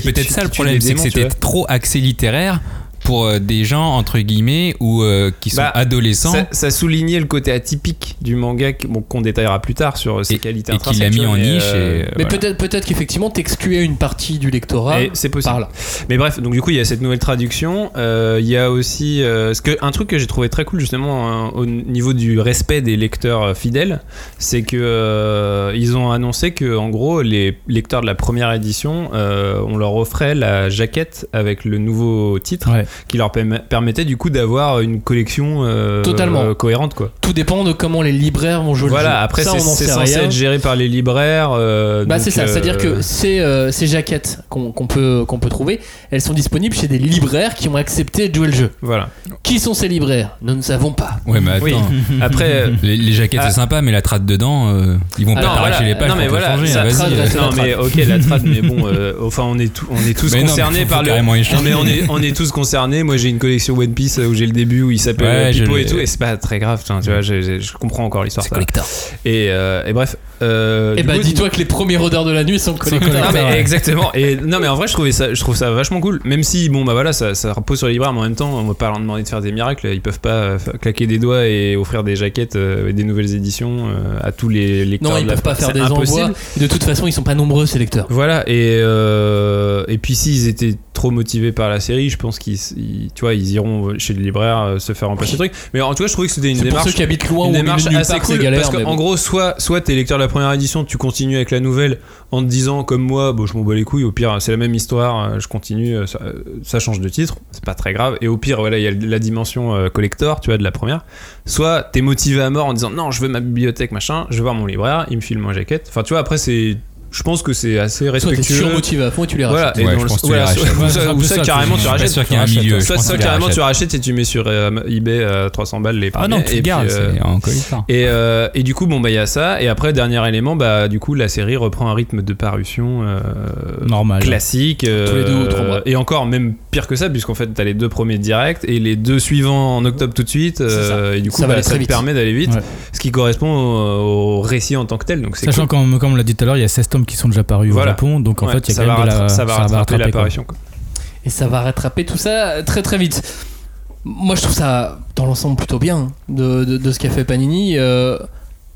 B: peut-être ça le problème, c'est que c'était trop axé littéraire pour euh, des gens entre guillemets ou euh, qui sont
C: Bah,
B: adolescents
C: Ça, ça soulignait le côté atypique du manga qu'on détaillera plus tard sur ses
B: et,
C: qualités
B: et qu'il
C: intrinsèques,
B: mis en
C: mais,
B: niche.
C: euh,
B: et,
A: Mais
B: voilà.
A: peut-être peut-être qu'effectivement t'excluais une partie du lectorat
C: c'est possible.
A: par là.
C: Mais bref, donc du coup, il y a cette nouvelle traduction. Euh, Il y a aussi euh, ce que, un truc que j'ai trouvé très cool justement hein, au niveau du respect des lecteurs fidèles, c'est que euh, ils ont annoncé que en gros, les lecteurs de la première édition, euh, on leur offrait la jaquette avec le nouveau titre,
D: Ouais.
C: Qui leur permet- permettait du coup d'avoir une collection euh,
A: Totalement.
C: euh, cohérente, quoi.
A: Tout dépend de comment les libraires vont jouer le
C: Voilà.
A: jeu.
C: Après,
A: ça,
C: c'est censé
A: rien.
C: être géré par les libraires. euh,
A: Bah c'est ça,
C: euh,
A: c'est-à-dire que ces, euh, ces jaquettes qu'on peut, qu'on peut trouver, elles sont disponibles chez des libraires qui ont accepté de jouer le jeu.
C: Voilà.
A: Qui sont ces libraires? Nous ne savons pas.
B: Ouais, mais attends.
C: Oui. <laughs> Après.
B: Les, les jaquettes
C: Ah.
B: c'est sympa, mais la trade dedans, euh, ils vont pas
C: voilà.
B: les pages
C: Non, mais voilà,
B: changer.
C: ça-
A: trad,
C: Non mais ok la trad mais bon enfin on est on est tous
B: non,
C: concernés par le non mais on est on est tous concernés moi j'ai une collection One Piece où j'ai le début où il s'appelle
B: Ouais,
C: Pipo et tout et c'est pas très grave tiens, tu vois je, je- je comprends encore l'histoire
B: C'est
C: ça.
B: collector.
C: et, euh, et bref euh,
A: Et
C: du
A: bah
C: coup,
A: dis-toi que les premiers rodeurs de la nuit sont collecteurs.
C: non, mais
D: ouais.
C: exactement et non mais en vrai je trouvais ça je trouve ça vachement cool même si bon bah voilà ça, ça repose sur les libraires mais en même temps on va pas leur demander de faire des miracles ils peuvent pas euh, claquer des doigts et offrir des jaquettes euh, et des nouvelles éditions euh, à tous les lecteurs
A: Non, ils peuvent pas faire des
C: impossible.
A: envois. De toute façon, ils sont pas nombreux ces lecteurs.
C: Voilà, et, euh, et puis s'ils étaient trop motivés par la série, je pense qu'ils ils- tu vois, ils iront chez le libraire euh, se faire remplacer le truc. Mais en tout cas, je trouvais que c'était une
A: C'est pour
C: démarche,
A: ceux qui habitent loin
C: une démarche assez
A: part, c'est
C: cool.
A: galère.
C: parce qu'en
A: bon.
C: gros, soit, soit t'es lecteur de la première édition, tu continues avec la nouvelle en te disant, comme moi, bon, je m'en bats les couilles, au pire, c'est la même histoire, euh, je continue, euh, ça, euh, ça change de titre, c'est pas très grave. Et au pire, voilà, il y a la dimension euh, collector, tu vois, de la première. Soit t'es motivé à mort en disant, non, je veux ma bibliothèque, machin, je veux voir mon libraire, il me file ma jaquette. Enfin, tu vois, après, c'est. Je pense que c'est assez
A: Soit t'es
C: respectueux.
A: surmotivé à fond et tu les rachètes.
C: Voilà, et
B: Ouais,
C: dans
B: je
C: le-
B: pense que tu les
C: soit-
B: rachètes.
C: ou
D: Ouais,
C: ça- ou carrément tu rachètes.
B: sûr qu'il y ait un milieu.
C: Soit ça
B: tu
C: carrément tu
B: rachètes.
C: rachètes et tu mets sur euh, eBay à 300 balles les
B: Ah non,
C: premiers,
B: tu
C: et
B: gardes,
C: puis, euh,
B: en
C: et, euh, et du coup, bon, bah, il y a ça. Et après, dernier élément, bah, du coup, la série reprend un rythme de parution euh,
D: Normal.
C: classique. euh,
A: Tous les deux ou trois mois.
C: Et encore, même pire que ça, puisqu'en fait, t'as les deux premiers directs et les deux suivants en octobre tout de suite. euh, et du coup,
A: Ça
C: bah, te permet d'aller vite. Ce qui correspond au, récit en tant que tel. Donc,
D: Sachant comme on l'a dit tout à l'heure, il y a 16 tomes qui sont déjà parus
C: Voilà.
D: au Japon, donc en
C: Ouais,
D: fait il y a
C: ça
D: quand
C: va
D: même de la,
C: ça va rattraper l'apparition.
A: Et ça va rattraper tout ça très très vite. Moi je trouve ça dans l'ensemble plutôt bien de, de, de ce qu'a fait Panini. euh,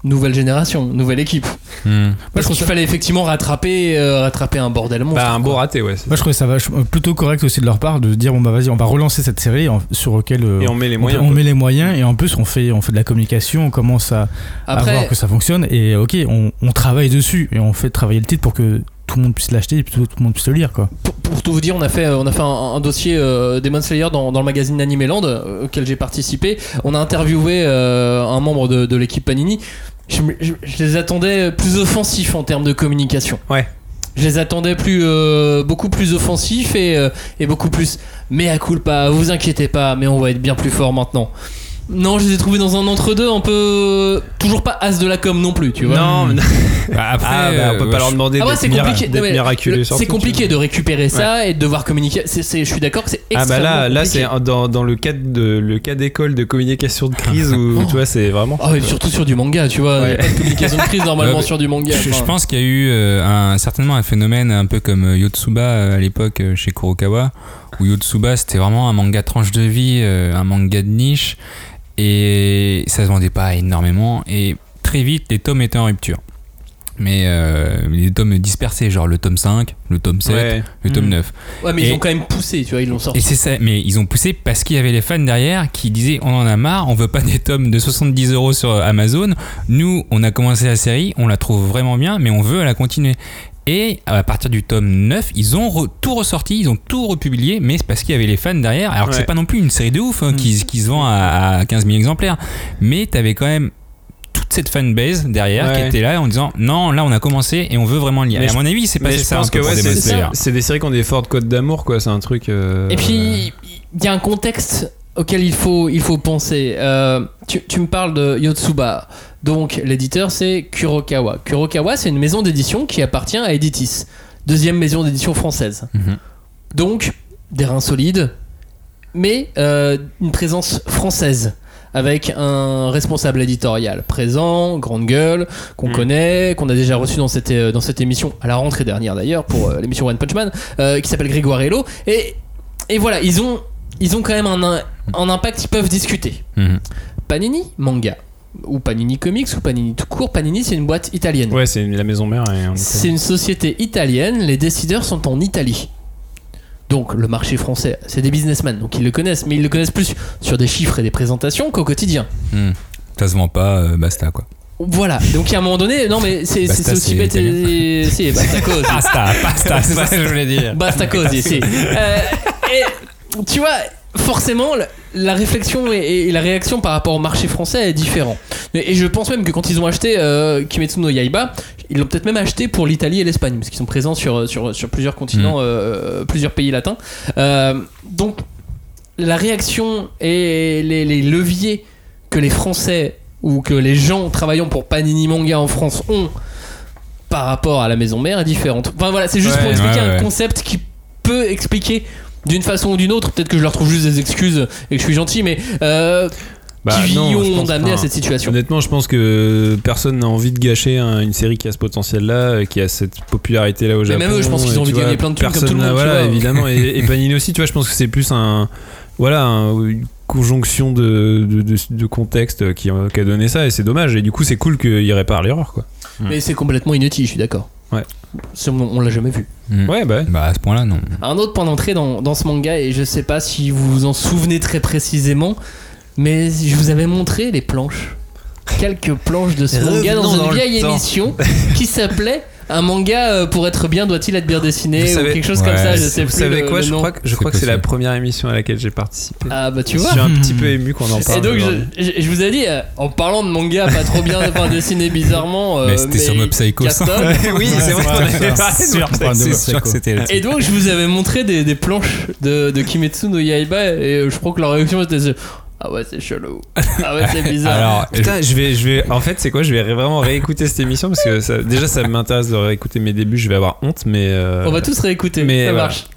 A: nouvelle génération, nouvelle équipe.
B: Hmm.
A: Parce qu'il fallait effectivement rattraper, euh, rattraper un bordel monstre.
C: Bah, un beau raté, ouais. c'est
D: Moi je trouvais ça vachement- euh, plutôt correct aussi de leur part de dire bon bah vas-y on va relancer cette série en- sur lequel euh,
C: Et on met les
D: on-
C: moyens.
D: on, met les moyens et en plus on fait on fait de la communication on commence à, à voir que ça fonctionne et ok on, on travaille dessus et on fait travailler le titre pour que tout le monde puisse l'acheter et tout, tout le monde puisse le lire quoi
A: pour, pour tout vous dire, on a fait, on a fait un, un dossier euh, Demon Slayer dans, dans le magazine Animeland euh, auquel j'ai participé. On a interviewé euh, un membre de, de l'équipe Panini. Je, me- je- je les attendais plus offensifs en termes de communication.
C: Ouais.
A: Je les attendais plus, euh, beaucoup plus offensifs et, euh, et beaucoup plus. Mais à culpa, vous inquiétez pas, mais on va être bien plus fort maintenant. Non, je les ai trouvés dans un entre-deux un peu. Toujours pas as de la com non plus, tu vois.
C: Non, mais- <laughs>
B: Bah, après,
C: ah, bah, on peut
B: euh,
C: pas leur demander
A: Ah ouais,
C: d'être
A: c'est compliqué.
C: miraculeux.
A: C'est compliqué de récupérer ça et de devoir communiquer. Je suis d'accord que c'est
C: Ah
A: extrêmement
C: bah là, là c'est dans, dans le cadre de le cas d'école de communication de crise où <laughs> tu vois c'est vraiment.
A: Ah ouais, surtout sur du manga, tu vois. Il y a pas de communication de crise normalement
B: Ouais, bah,
A: sur du manga.
B: Je, je pense qu'il y a eu euh, un, certainement un phénomène un peu comme euh, Yotsuba à l'époque chez Kurokawa, où Yotsuba c'était vraiment un manga tranche de vie, euh, un manga de niche, et ça se vendait pas énormément, et très vite les tomes étaient en rupture. Mais euh, les tomes dispersés, genre le tome 5, le tome 7,
C: Ouais.
B: le tome
D: Mm.
B: 9.
A: Ouais, mais
B: Et-
A: ils ont quand même poussé, tu vois, ils l'ont sorti.
B: Et c'est ça, mais ils ont poussé parce qu'il y avait les fans derrière qui disaient on en a marre, on veut pas des tomes de 70 euros sur Amazon. Nous, on a commencé la série, on la trouve vraiment bien, mais on veut la continuer. Et à partir du tome 9, ils ont re- tout ressorti, ils ont tout republié, mais c'est parce qu'il y avait les fans derrière. Alors que
C: Ouais.
B: c'est pas non plus une série de ouf hein, qui, qui se vend à, à 15 000 exemplaires, mais t'avais quand même toute cette fanbase derrière qui était là en disant non, là on a commencé et on veut vraiment le lire.
C: Mais
B: Et à mon avis, c'est passé
C: je
B: ça
C: pense que ouais, c'est des séries qui ont des fortes codes d'amour quoi. C'est un truc. euh,
A: Et puis, il y a un contexte auquel il faut, il faut penser. Euh, tu, tu me parles de Yotsuba. Donc, l'éditeur, c'est Kurokawa. Kurokawa, c'est une maison d'édition qui appartient à Editis, deuxième maison d'édition française.
B: Mhm.
A: Donc, des reins solides, mais euh, une présence française. Avec un responsable éditorial présent, grande gueule, qu'on
C: Mm.
A: connaît, qu'on a déjà reçu dans cette, euh, dans cette émission, à la rentrée dernière d'ailleurs, pour euh, l'émission One Punch Man, euh, qui s'appelle Grégoire Hello. Et, et voilà, ils ont, ils ont quand même un, un impact, ils peuvent discuter.
B: Mhm.
A: Panini, manga. Ou Panini Comics, ou Panini tout court. Panini, c'est une boîte italienne.
C: Ouais, c'est la maison mère. On
A: C'est une société italienne, les décideurs sont en Italie. Donc le marché français, c'est des businessmen, donc ils le connaissent, mais ils le connaissent plus sur des chiffres et des présentations qu'au quotidien.
B: Hmm. Ça se vend pas, euh, basta quoi.
A: Voilà, donc à un moment donné, non mais c'est aussi bête. Si, basta <laughs> cause.
B: Basta, basta, <laughs> c'est ça que je voulais dire.
A: Basta cause ici. <laughs> Euh, et tu vois, forcément, la, la réflexion et, et la réaction par rapport au marché français est différent. Et, et je pense même que quand ils ont acheté euh, Kimetsu no Yaiba, ils l'ont peut-être même acheté pour l'Italie et l'Espagne, parce qu'ils sont présents sur, sur, sur plusieurs continents, euh, plusieurs pays latins. Euh, donc, la réaction et les, les leviers que les Français ou que les gens travaillant pour Panini Manga en France ont par rapport à la maison mère est différente. Enfin voilà, c'est juste
C: Ouais,
A: pour expliquer
B: ouais,
A: un concept qui peut expliquer d'une façon ou d'une autre, peut-être que je leur trouve juste des excuses et que je suis gentil, mais euh,
C: Bah,
A: qui
C: non,
A: ont
C: pense
A: amené à cette situation?
C: Honnêtement, je pense que personne n'a envie de gâcher un- une série qui a ce potentiel-là, euh, qui a cette popularité-là au
A: Mais
C: Japon.
A: même eux, je pense qu'ils ont envie de gagner plein de thunes comme tout le monde,
C: Voilà, évidemment. et, <laughs> et Panini aussi, tu vois, je pense que c'est plus un. Voilà, un- une conjonction de, de, de- de contexte qui, a- qui a donné ça, et c'est dommage. Et du coup, c'est cool qu'il répare l'erreur, quoi.
A: Mais c'est complètement inutile, je suis d'accord.
C: Ouais.
A: On, on l'a jamais vu.
C: Ouais, bah. ouais.
B: Bah à ce point-là, non.
A: Un autre point d'entrée dans, dans ce manga, et je sais pas si vous vous en souvenez très précisément, mais je vous avais montré les planches. Quelques planches de ce manga dans une
C: le
A: vieille émission <laughs> qui s'appelait Un manga euh, pour être bien doit-il être bien dessiné
C: Vous
A: ou
C: savez-
A: quelque chose comme ça, je sais
C: Vous
A: plus.
C: savez
A: le-
C: quoi
A: le
C: Je
A: nom.
C: crois que, je
B: C'est
C: crois que c'est la première émission à laquelle j'ai participé.
A: Ah bah tu
C: je
A: vois.
C: suis un petit peu ému qu'on en parle.
A: Et donc je, je- je vous ai dit, euh, en parlant de manga pas trop bien enfin, dessiné bizarrement, euh,
B: Mais c'était sur Mob Psycho,
C: oui, c'est vrai qu'on avait parlé
B: c'était.
A: Et donc je vous avais montré des, planches de, Kimetsu no Yaiba et je crois que leur réaction était ah ouais c'est chelou, ah ouais c'est bizarre. <laughs>
B: Alors,
C: Putain, je vais, je vais. En fait, c'est quoi Je vais vraiment réécouter cette émission parce que ça- déjà, ça m'intéresse de réécouter mes débuts. Je vais avoir honte, mais. euh,
A: on va tous réécouter,
C: mais
A: ça marche. <laughs>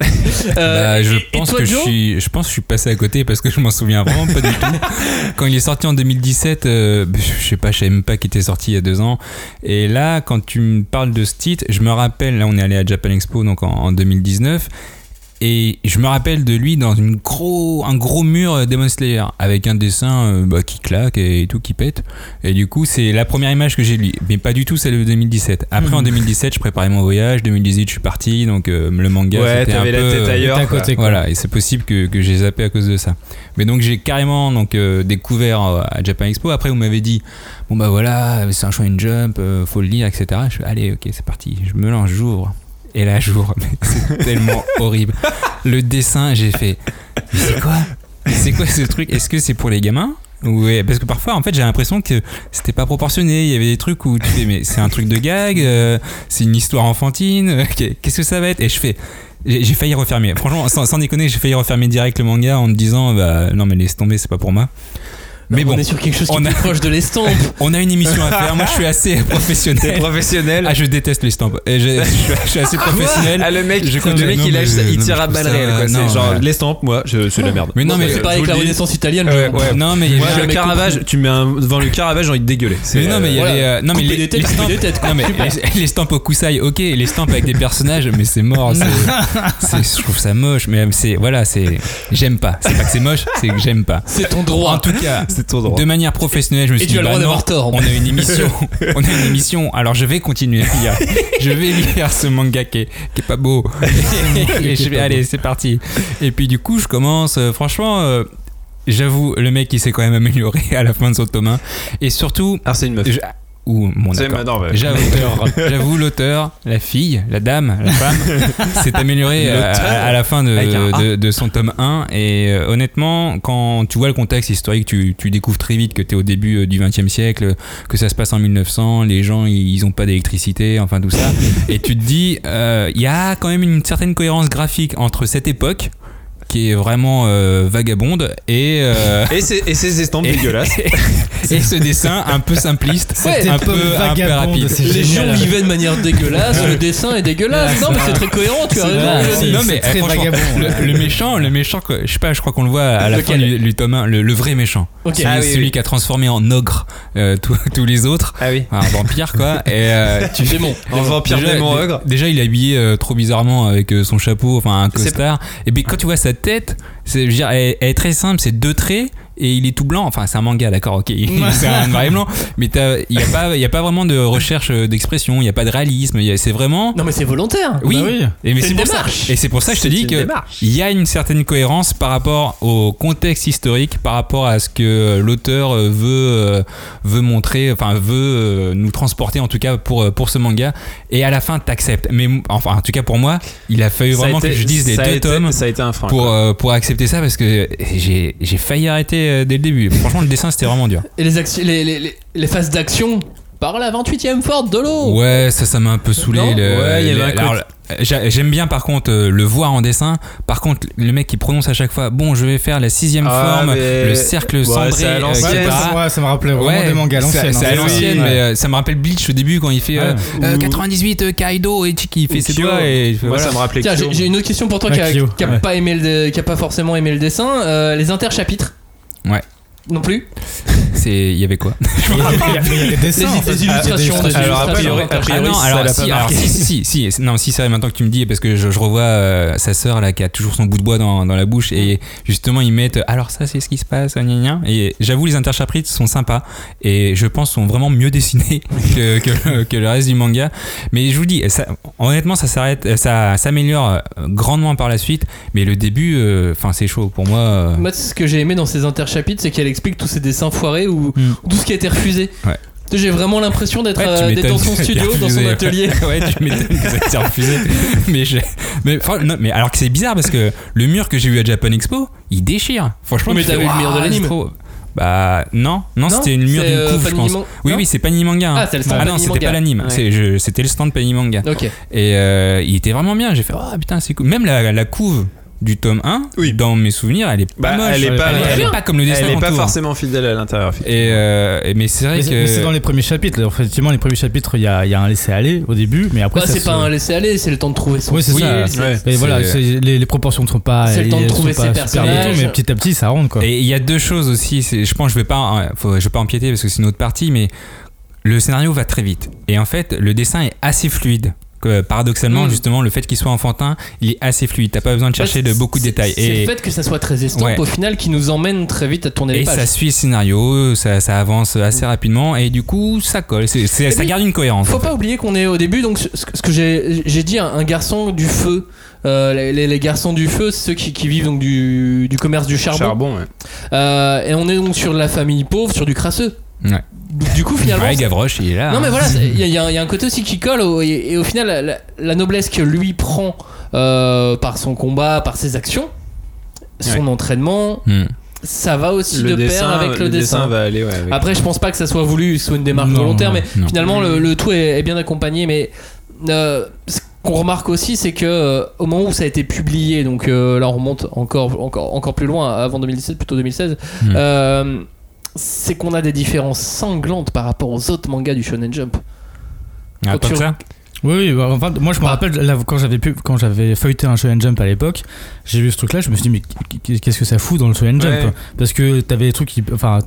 A: Euh,
B: bah, je
A: et- et
B: pense
A: toi,
B: que je suis, je pense que je suis passé à côté parce que je m'en souviens vraiment pas du tout. <laughs> Quand il est sorti en 2017, euh, je sais pas, je savais même pas qu'il était sorti il y a deux ans. Et là, quand tu me parles de ce titre, je me rappelle, là, on est allé à Japan Expo donc en, en 2019. Et je me rappelle de lui dans une gros, un gros mur euh, Demon Slayer avec un dessin euh, bah, qui claque et tout qui pète. Et du coup, c'est la première image que j'ai de lui, mais pas du tout celle de 2017. Après, en 2017, je préparais mon voyage. 2018, je suis parti, donc euh, le manga.
C: Ouais,
B: c'était un
C: t'avais la
B: peu,
C: tête
B: euh,
C: ailleurs.
D: à
C: quoi.
D: côté, quoi.
B: voilà, et c'est possible que, que j'ai zappé à cause de ça. Mais donc j'ai carrément donc euh, découvert euh, à Japan Expo. Après, vous m'avez dit bon bah voilà, c'est un shonen jump, euh, faut le lire, etc. Je fais allez, ok, c'est parti. Je me lance, j'ouvre. Et j'ouvre. <laughs> Mais c'est tellement horrible. Le dessin, j'ai fait. Mais c'est quoi? C'est quoi ce truc? Est-ce que c'est pour les gamins? Ouais, parce que parfois, en fait, j'ai l'impression que c'était pas proportionné. Il y avait des trucs où tu fais, mais c'est un truc de gag, euh, c'est une histoire enfantine, euh, qu'est-ce que ça va être? Et je fais, j'ai j'ai failli refermer. Franchement, sans, sans déconner, j'ai failli refermer direct le manga en me disant, bah non, mais laisse tomber, c'est pas pour moi. Mais bon,
A: on est sur quelque chose qui
B: on
A: est
B: a-
A: plus proche de l'estampe. <laughs>
B: on a une émission à faire. Moi, je suis assez <laughs> professionnel.
C: professionnel.
B: Ah, je déteste l'estampe. Je, je suis- je suis assez professionnel.
C: Ah, le mec,
B: Je
C: le mec
B: Non,
C: il, lâche- il tire à balles réelles. C'est genre l'estampe, moi, je- c'est de la merde.
B: Mais non, mais
A: c'est pareil avec la. Renaissance italienne.
B: Non, mais
C: le Caravage, tu mets un, devant le Caravage, j'ai envie de dégueuler.
B: Mais non, mais il y
C: euh,
B: euh, non, mais
A: Couper
B: les,
A: têtes,
B: non, mais les, les stampes au coussaille, ok. Les stampes avec des personnages, mais c'est mort. <laughs> Je trouve ça moche. Mais c'est. Voilà, c'est. J'aime pas. C'est pas que c'est moche, c'est que j'aime pas.
A: C'est ton
B: En
A: droit.
B: tout cas,
C: C'est ton droit.
B: de manière professionnelle, je me suis
A: Et tu
B: dit,
A: as le
B: bah
A: droit d'avoir tort.
B: on a une émission, <laughs> on a une émission, alors je vais continuer à lire. Je vais lire ce manga qui est, qui est pas beau. <laughs> Et, je vais, allez, c'est parti. Et puis du coup, je commence, euh, franchement, euh, j'avoue, le mec il s'est quand même amélioré <laughs> à la fin de son tome 1. Et surtout,
C: Alors, c'est une meuf.
B: je- ou mon
C: ouais.
B: J'avoue, l'auteur, la fille, la dame, la femme, <laughs> s'est amélioré à, la fin de, son tome 1. Et euh, honnêtement, quand tu vois le contexte historique, tu, tu découvres très vite que tu es au début euh, du XXe siècle, que ça se passe en 1900, les gens ils ont pas d'électricité, enfin tout ça. <laughs> et tu te dis, euh, il y a quand même une certaine cohérence graphique entre cette époque qui est vraiment euh, vagabonde et, euh,
C: Et ces estampes <laughs>
B: et-
C: dégueulasses.
B: et ce dessin un peu simpliste,
A: Ouais,
B: un
D: Cette
B: peu, un rapide.
A: Les gens vivaient de manière dégueulasse, le dessin est dégueulasse. Non, mais c'est très cohérent, tu as raison.
B: non mais
D: très
B: franchement,
D: vagabond,
B: le, méchant, le méchant, je sais pas, je crois qu'on le voit à la
A: Lequel
B: fin du, du tome 1, le, le vrai méchant.
A: Ok.
B: C'est
A: Ah oui,
B: celui
A: oui.
B: qui a transformé en ogre euh, tous- tous les autres,
C: Ah oui.
B: un vampire quoi. Et <laughs> tu
A: Démon. <laughs>
C: En vampire
B: déjà,
C: démon
B: dé-
C: ogre.
B: déjà, il est habillé trop bizarrement avec son chapeau, enfin un costard. Et puis quand tu vois sa tête, c'est, je veux dire, elle, elle est très simple, c'est deux traits. Et il est tout blanc, enfin c'est un manga, d'accord, ok, <laughs> c'est un noir et blanc, mais t'as- il n'y a, pas- il y a pas vraiment de recherche euh, d'expression, il n'y a pas de réalisme, il y a- c'est vraiment
A: Non, mais c'est volontaire.
B: oui,
D: Bah oui.
B: Et mais
A: C'est
B: c'est
A: une
B: pour ça.
A: démarche.
B: Et c'est pour ça que je te dis
C: une
B: que
C: démarche.
B: il y a une certaine cohérence par rapport au contexte historique, par rapport à ce que l'auteur euh, veut euh, veut montrer, enfin veut euh, nous transporter en tout cas pour euh, pour ce manga. Et à la fin, t'acceptes. Mais enfin, en tout cas pour moi, il a fallu vraiment
C: été-
B: que je dise les deux
C: été-
B: tomes
C: Ça a été un frein.
B: pour euh, pour accepter ça parce que j'ai j'ai failli arrêter euh, dès le début. Franchement, le dessin c'était vraiment dur.
A: Et les, actions- les, les, les, les phases d'action par la 28ème Ford de l'eau.
B: Ouais, ça, ça m'a un peu saoulé.
A: Non
B: le-
C: Ouais, il y avait
B: le-
C: un côté-
B: J'aime bien par contre euh, le voir en dessin. Par contre, le mec qui prononce à chaque fois, bon, je vais faire la sixième
C: Ah,
B: forme,
C: mais-
B: le cercle
C: Ouais,
B: cendré,
C: c'est à
B: euh.
D: Ouais, ça me rappelait vraiment
B: Ouais,
D: des mangas à
B: c'est-
D: l'ancienne.
B: C'est
D: hein,
B: à l'ancienne, mais euh, ça me rappelle Bleach au début quand il fait euh,
D: Ouais.
B: euh,
C: Ou-
B: 98 euh, Kaido et qui fait ses
C: Kyo.
B: doigts et
C: Moi,
B: voilà.
C: ça me rappelait
A: Tiens, j'ai une autre question pour toi qui, a, pas aimé le, qui a pas forcément aimé le dessin. Euh, les interchapitres.
B: Ouais.
A: Non plus.
B: C'est il y avait quoi? <laughs>
D: Il y a- il y a- il y a des Ah,
A: illustrations,
C: Alors, a priori, a
B: Ah
C: priori,
B: non, alors, si,
C: pas
B: alors
C: marqué.
B: si, si, si, si, non, si c'est maintenant que tu me dis, parce que je, je revois euh, sa sœur là qui a toujours son bout de bois dans, dans la bouche et justement ils mettent, alors ça c'est ce qui se passe, gna, gna. et j'avoue les interchapitres sont sympas et je pense sont vraiment mieux dessinés <laughs> que, que, que le reste du manga, mais je vous dis, ça, honnêtement ça s'arrête, ça s'améliore euh, grandement par la suite, mais le début, euh, enfin c'est chaud pour moi. euh,
A: Moi, ce que j'ai aimé dans ces interchapitres, c'est qu'elle explique tous ces dessins foirés ou
D: Mm.
A: ou tout ce qui a été refusé.
B: Ouais.
A: J'ai vraiment l'impression d'être
B: Ouais,
A: euh, dans son studio, dans son atelier. <laughs>
B: ouais, tu m'étonnes que ça refusé. mais, je- mais, enfin, non, mais alors que c'est bizarre parce que le mur que j'ai eu à Japan Expo, il déchire. Franchement,
A: Mais t'as vu le mur de l'anime
B: Bah non, non, c'était une mur d'une
A: euh,
B: couve, je pense.
A: Man-
B: Oui, oui, c'est Panini Manga. hein.
A: Ah, c'est le stand
B: ah non, c'était pas l'anime,
A: Ouais.
B: c'était le stand Panini Manga.
A: Ok.
B: Et euh, il était vraiment bien. J'ai fait, oh putain, c'est cool. Même la, la couve du tome 1,
C: Oui.
B: dans mes souvenirs, elle est pas
C: Bah,
B: moche.
C: elle est pas-
B: elle, elle est pas comme le dessin
C: Elle est pas forcément fidèle à l'intérieur.
B: Et, euh, et- mais c'est vrai
D: Mais
B: que.
D: c'est dans les premiers chapitres. Effectivement, les premiers chapitres, il y a, il y a un laisser-aller au début, mais après.
A: Bah,
D: ça
A: c'est
D: se-
A: pas un laisser aller, c'est le temps de trouver son.
D: Oui, c'est ça.
C: Ouais.
D: Mais voilà, les, les proportions ne sont pas.
A: C'est le temps de trouver
D: pas
A: ses personnages.
D: mais petit à petit, ça rentre quoi.
B: Et il y a deux choses aussi. Je pense que je vais pas, faut- je vais pas empiéter parce que c'est une autre partie, mais le scénario va très vite. Et en fait, le dessin est assez fluide. Que, paradoxalement,
A: Mm.
B: justement, le fait qu'il soit enfantin, il est assez fluide. T'as pas besoin de chercher de beaucoup de détails.
A: C'est
B: Et,
A: le fait que ça soit très estompe
B: Ouais.
A: au final qui nous emmène très vite à tourner les
B: et
A: pages.
B: ça suit le scénario, ça, ça avance assez rapidement, et du coup, ça colle.
A: Et
B: ça
A: puis,
B: garde une cohérence.
A: Faut
B: en fait.
A: pas oublier qu'on est au début, donc ce que j'ai dit, un, garçon du feu. Euh, les, les- les garçons du feu, c'est ceux qui, qui vivent donc du, du commerce du charbon.
C: Charbon, ouais.
A: Euh, et on est donc sur la famille pauvre, sur du crasseux.
B: Ouais.
A: Du coup, finalement.
B: Ouais, Gavroche, il est là.
A: non, mais
B: hein.
A: voilà, <laughs> il y, a- y un côté aussi qui colle. au- et, et au final, la, noblesse que lui prend euh, par son combat, par ses actions, son entraînement,
B: Hmm.
A: ça va aussi
C: Le
A: de
C: dessin,
A: pair avec le, dessin.
C: va aller, ouais. avec-
A: Après, je pense pas que ça soit voulu, soit une démarche
D: Non,
A: volontaire, mais
B: non.
A: finalement, le, le tout est, est bien accompagné. Mais euh, ce qu'on remarque aussi, c'est que euh, au moment où ça a été publié, donc euh, là on remonte encore, encore, encore plus loin, avant 2017, plutôt 2016,
B: Mm.
A: C'est qu'on a des différences sanglantes par rapport aux autres mangas du Shonen Jump.
B: Ah,
A: tu-
B: ça
D: Oui, oui, bah, enfin, moi je me
A: Bah.
D: rappelle là, quand j'avais pu, quand j'avais feuilleté un Shonen Jump à l'époque, j'ai vu ce truc-là, je me suis dit mais qu- qu'est-ce que ça fout dans le Shonen Jump
C: Ouais.
D: Parce que t'avais des trucs qui, enfin,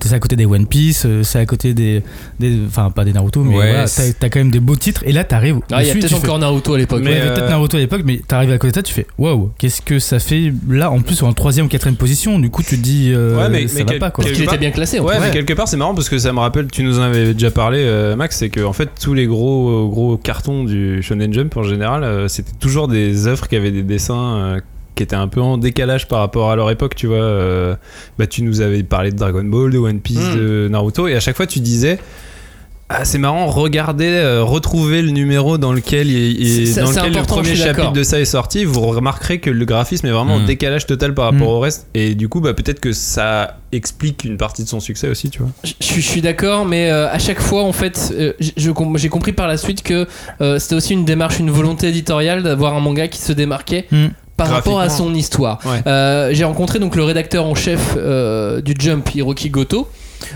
D: c'est à côté des One Piece, euh, c'est à côté des, des- enfin pas des Naruto, mais
B: Ouais,
D: voilà, t'as, t'as quand même des beaux titres et là t'arrives.
A: Ah, il y a peut-être encore Naruto à l'époque.
D: Ouais,
C: Mais,
D: il y avait peut-être
C: euh,
D: Naruto à l'époque, mais t'arrives à côté de ça, tu fais waouh, qu'est-ce que ça fait là en plus en troisième ou quatrième position, du coup tu te dis euh,
C: Ouais, mais-
D: ça
C: mais
D: va
C: quel-
D: pas quoi.
C: quel-
A: Il était bien classé. en
C: Ouais, mais quelque part c'est marrant parce que ça me rappelle, tu nous en avais déjà parlé, euh, Max, c'est que en fait tous les gros gros cartons du Shonen Jump en général, euh, c'était toujours des œuvres qui avaient des dessins euh, qui étaient un peu en décalage par rapport à leur époque, tu vois. euh, bah tu nous avais parlé de Dragon Ball, de One Piece,
A: Mm.
C: de Naruto, et à chaque fois tu disais. Ah, c'est marrant, regardez, euh, retrouver le numéro dans lequel, il, il-
A: C'est-
C: dans
A: c'est
C: lequel le
A: important, je
C: premier
A: suis
C: chapitre
A: d'accord.
C: de ça est sorti. Vous remarquerez que le graphisme est vraiment en
B: Mm.
C: décalage total par rapport
D: Mm.
C: au reste. Et du coup, bah, peut-être que ça explique une partie de son succès aussi, tu vois.
A: Je, je suis- je suis d'accord, mais euh, à chaque fois, en fait, euh, j- je com- j'ai compris par la suite que euh, c'était aussi une démarche, une volonté éditoriale d'avoir un manga qui se démarquait
D: Hmm.
A: par rapport à
C: Graphiquement.
A: son histoire.
C: Ouais.
A: Euh, j'ai rencontré donc le rédacteur en chef euh, du Jump, Hiroki Goto,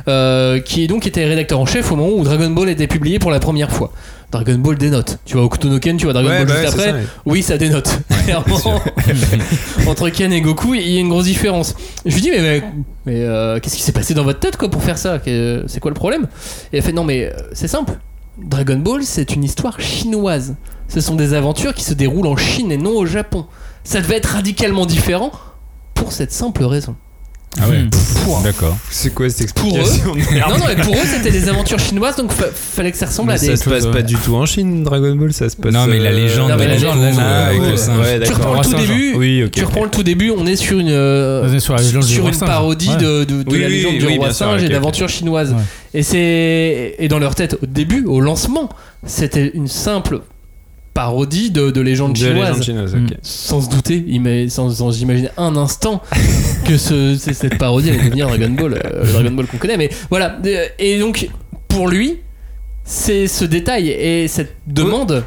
A: euh, qui donc était rédacteur en chef au moment où Dragon Ball était publié pour la première fois. Dragon Ball dénote. Tu vois Okuto no Ken, tu vois Dragon Ball
C: bah
A: juste
C: ouais,
A: après.
C: ça,
A: Oui, ça dénote. <laughs> Clairement. <laughs> Entre Ken et Goku, il y a une grosse différence. Je lui dis, mais, mais, mais, euh, qu'est-ce qui s'est passé dans votre tête quoi, pour faire ça? C'est quoi le problème? Et elle fait, non, mais euh, c'est simple. Dragon Ball, c'est une histoire chinoise. Ce sont des aventures qui se déroulent en Chine et non au Japon. Ça devait être radicalement différent pour cette simple raison.
B: Ah ouais.
D: Hmm.
A: Pour,
B: D'accord.
C: C'est quoi cette
A: Pour eux
C: explication de merde
A: non, non, mais pour eux, c'était des aventures chinoises, donc fa- fallait que ça ressemble
C: Mais
A: à
C: ça
A: des.
C: se passe pas du tout en Chine, Dragon Ball, ça se passe.
B: Non, mais la
C: euh,
B: légende
A: non, mais la légende,
B: euh, avec
C: légende,
B: le
C: ouais,
B: singe.
C: ouais,
A: Tu
C: d'accord.
A: reprends le tout début.
C: Oui, ok.
A: Tu reprends le tout début, on est sur une euh,
D: On est sur la légende du
A: sur
D: roi
A: une
D: singe.
A: parodie
D: Ouais.
A: de, de, de
C: Oui,
A: la
C: oui,
A: légende
C: oui,
A: du
C: oui,
A: roi
C: bien sûr,
A: singe et chinoises.
D: Ouais.
A: Et c'est et dans leur tête au début, au lancement, c'était une simple parodie de, de légende
C: De
A: chinoise.
C: ok.
A: Sans se douter, sans, sans imaginer un instant <laughs> que ce, c'est- cette parodie allait devenir Dragon Ball, euh, le <laughs> Dragon Ball qu'on connaît. Mais voilà. Et donc, pour lui, c'est ce détail et cette demande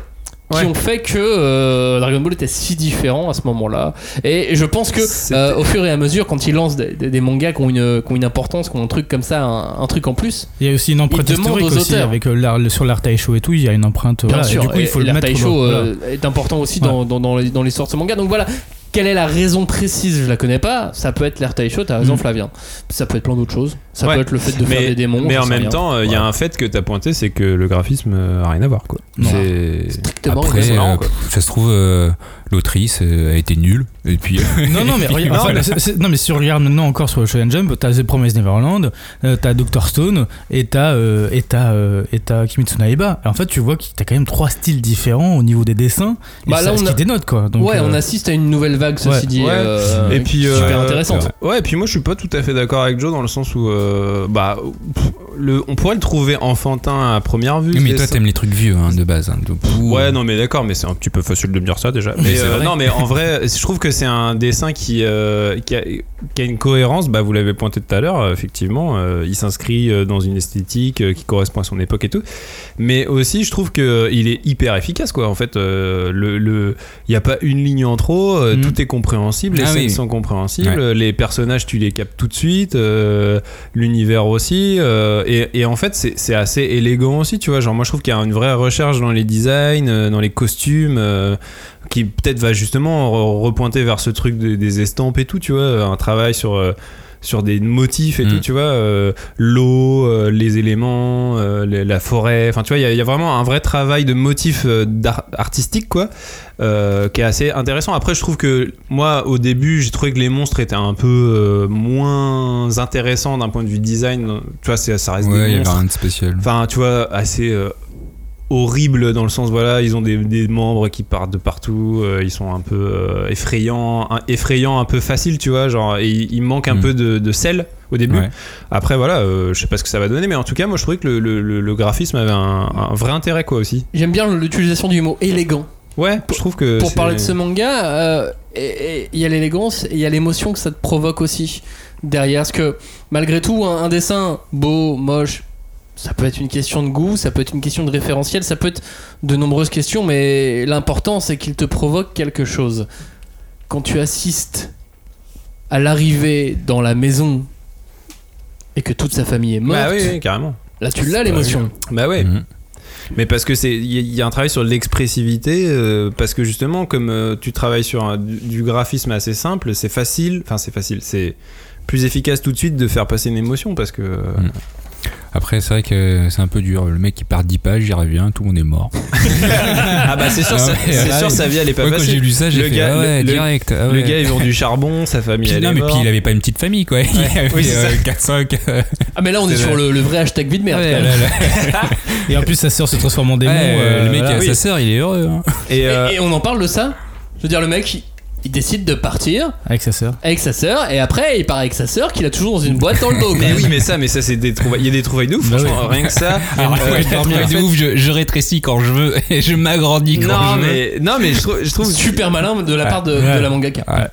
A: qui
C: Ouais.
A: ont fait que euh, Dragon Ball était si différent à ce moment-là. Et je pense que euh, au fur et à mesure, quand il lance des, des- des mangas qui ont, une, qui ont une importance, qui ont un truc comme ça, un, un truc en plus,
D: Il y a aussi une empreinte historique
A: aux
D: aussi avec euh, l'art- sur l'art Taisho et tout, il y a une empreinte.
A: bien
D: voilà, et
A: sûr,
D: du coup, il faut
A: et
D: le
A: l'art
D: mettre.
A: Taisho
D: dans- voilà.
A: est important aussi dans, dans, dans les- dans l'histoire de ce manga. Donc voilà. Quelle est la raison précise? Je la connais pas. Ça peut être l'air Taisho, t'as raison,
D: Mm.
A: Flavien. Ça peut être plein d'autres choses. Ça
C: Ouais.
A: peut être le fait de faire des démons.
C: mais en même
A: rien.
C: temps, euh, il y a un fait que t'as pointé, c'est que le graphisme euh, a rien à voir, quoi. C'est
A: Strictement
B: Après,
C: marrant,
B: euh,
C: quoi.
B: ça se trouve, l'autrice a été nulle. Et puis. <laughs>
D: Non, non, mais <laughs> regarde,
C: Non,
D: enfin,
C: mais-
D: non, mais si on regarde maintenant encore sur le Shonen Jump, t'as The Promised Neverland, euh, t'as Doctor Stone et t'as euh, et t'as euh, et t'as Kimetsu. Et en fait, tu vois que t'as quand même trois styles différents au niveau des dessins. Et
A: Bah,
D: ça,
A: là, on
D: ce
A: a-
D: qui dénote quoi. Donc,
A: ouais,
D: euh,
A: on assiste à une nouvelle vague, ceci
D: ouais.
A: dit.
C: Ouais.
A: euh,
C: Et puis,
A: super
C: euh,
A: intéressante.
C: Ouais, et puis moi je suis pas tout à fait d'accord avec Joe dans le sens où euh, bah pff, le, on pourrait le trouver enfantin à première vue.
B: Oui, mais toi, t'aimes les trucs vieux hein, de base. hein.
C: Ouais, non, mais d'accord, mais c'est un petit peu facile de me dire ça déjà. Mais <laughs> euh, non, mais en vrai, je trouve que c'est un dessin qui, euh, qui, a, qui a une cohérence. Bah, vous l'avez pointé tout à l'heure, euh, effectivement. euh, il s'inscrit euh, dans une esthétique qui correspond à son époque et tout. Mais aussi, je trouve que il est hyper efficace, quoi. En fait, euh, le, le, il n'y a pas une ligne en trop. euh,
D: Mm.
C: Tout est compréhensible. Les
B: Ah
C: scènes
B: oui.
C: sont compréhensibles.
B: Ouais.
C: Les personnages, tu les captes tout de suite. L'univers aussi. et, et en fait, c'est assez élégant aussi, tu vois. Genre, moi, je trouve qu'il y a une vraie recherche dans les designs, dans les costumes. qui peut-être va justement re- repointer vers ce truc de- des estampes et tout, tu vois, un travail sur euh, sur des motifs et
B: Mm.
C: tout, tu vois, euh, l'eau, euh, les éléments, euh, les- la forêt, enfin tu vois, il y a- y, vraiment un vrai travail de motifs d'ar- artistique quoi, qui est assez intéressant. Après, je trouve que moi, au début, j'ai trouvé que les monstres étaient un peu moins intéressants d'un point de vue design. Tu vois, ça reste
B: Ouais, il y
C: des
B: avait
C: monstres
B: rien de spécial.
C: enfin tu vois assez horrible dans le sens voilà ils ont des, des membres qui partent de partout euh, ils sont un peu euh, effrayants un, effrayants un peu faciles tu vois genre et il il manque un
B: Mm.
C: peu de, de sel au début
B: Ouais.
C: après voilà euh, je sais pas ce que ça va donner mais en tout cas moi je trouvais que le, le- le- le graphisme avait un, un vrai intérêt quoi aussi
A: J'aime bien l'utilisation du mot élégant.
C: ouais je trouve que
A: Pour parler de ce manga, euh, et- et il y a l'élégance et il y a l'émotion que ça te provoque aussi derrière. Parce que malgré tout, un, un dessin beau, moche, ça peut être une question de goût, ça peut être une question de référentiel, ça peut être de nombreuses questions, mais l'important c'est qu'il te provoque quelque chose. Quand tu assistes à l'arrivée dans la maison et que toute sa famille est morte,
C: Bah oui, oui, carrément.
A: là tu l'as l'émotion.
C: Bah ouais.
B: Mhm.
C: Mais parce que c'est, il y, a- il y a un travail sur l'expressivité, euh, parce que justement, comme euh, tu travailles sur un- du, du graphisme assez simple, c'est facile, enfin c'est facile, c'est plus efficace tout de suite de faire passer une émotion, parce que euh,
B: Mm. Après, c'est vrai que c'est un peu dur. Le mec qui part 10 pages, il revient, tout le monde est mort.
C: ah bah c'est sûr,
B: Ah
C: ça-
B: ouais,
C: c'est
B: ouais.
C: sûr, sa vie elle est pas
B: Ouais, quand
C: facile.
B: j'ai lu ça, j'ai
C: Le
B: fait
C: gars-
B: ah ouais,
C: le-
B: direct. ah
C: Le gars il vend du charbon, sa famille
B: Puis,
C: elle
B: non,
C: est
B: mais puis il avait pas une petite famille quoi. <laughs> Il avait
C: Oui, c'est ça.
B: 4-5. euh,
A: Ah mais là on est
B: C'est
A: sur le, le vrai hashtag vie de merde.
B: ouais,
A: quand même.
B: là, là.
D: Et en plus, sa sœur se transforme en démon.
B: Ouais,
D: euh,
B: le mec
D: voilà.
B: a
C: oui.
B: sa sœur, il est heureux. hein.
C: Et,
A: Et,
C: euh,
A: et on en parle de ça? Je veux dire le mec il, décide de partir
D: Avec sa sœur.
A: avec sa sœur et après il part avec sa sœur qu'il a toujours dans une boîte dans le dos.
C: mais oui, mais ça, mais ça c'est des trouvailles. Il y a des trouvailles de ouf,
D: Bah
C: franchement, rien que ça.
B: Alors, <laughs>
C: Euh,
B: ouais, dormir
C: en
B: de
C: fait-
B: ouf, je, je rétrécis quand je veux <laughs> et je m'agrandis quand
C: Non
B: je veux.
C: mais non mais je trouve, je trouve
A: Super malin de la part de,
D: Ouais.
A: de la mangaka.
B: Ouais.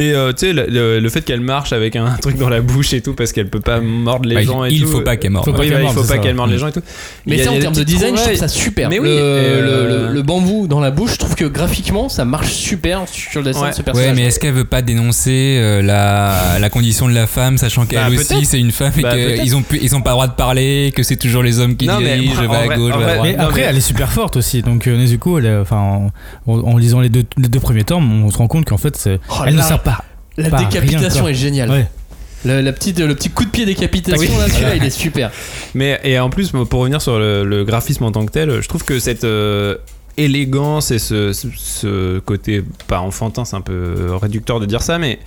C: Et euh, tu sais, le, le- le fait qu'elle marche avec un <laughs> truc dans la bouche et tout, parce qu'elle peut pas mordre les
B: Bah,
C: gens et
B: il
C: tout.
B: faut pas qu'elle morde.
D: Faut qu'elle
C: il faut pas qu'elle morde les gens et tout.
A: Mais ça en termes de design je trouve ça super.
C: Mais oui,
A: le,
C: et, euh,
A: le- le- le bambou dans la bouche je trouve que graphiquement ça marche super sur le dessin
C: Ouais.
A: de ce personnage.
B: Ouais, mais est-ce qu'elle veut pas dénoncer euh, la, la condition de la femme, sachant qu'elle
C: Bah,
B: aussi
C: peut-être.
B: c'est une femme et
C: Bah,
B: qu'ils ont, ils ont pas le droit de parler, que c'est toujours les hommes qui
C: Non,
B: dirigent, je vais à
C: vrai-
B: gauche,
C: en
B: je vais à
C: vrai-
B: droite.
D: Mais
C: non,
D: après, elle est super forte aussi. Donc, euh, Nezuko, enfin, en, lisant les deux, premiers tomes, on se rend compte qu'en fait,
A: Oh
D: elle ne sert pas.
A: La
D: pas
A: décapitation est géniale.
D: Ouais.
A: Le, la petite, le petit coup de pied décapitation
C: Oui.
A: là, il est <laughs> super.
C: Mais et en plus, pour revenir sur le, le graphisme en tant que tel, je trouve que cette euh, élégance et ce, ce- ce côté pas enfantin, c'est un peu réducteur de dire ça, mais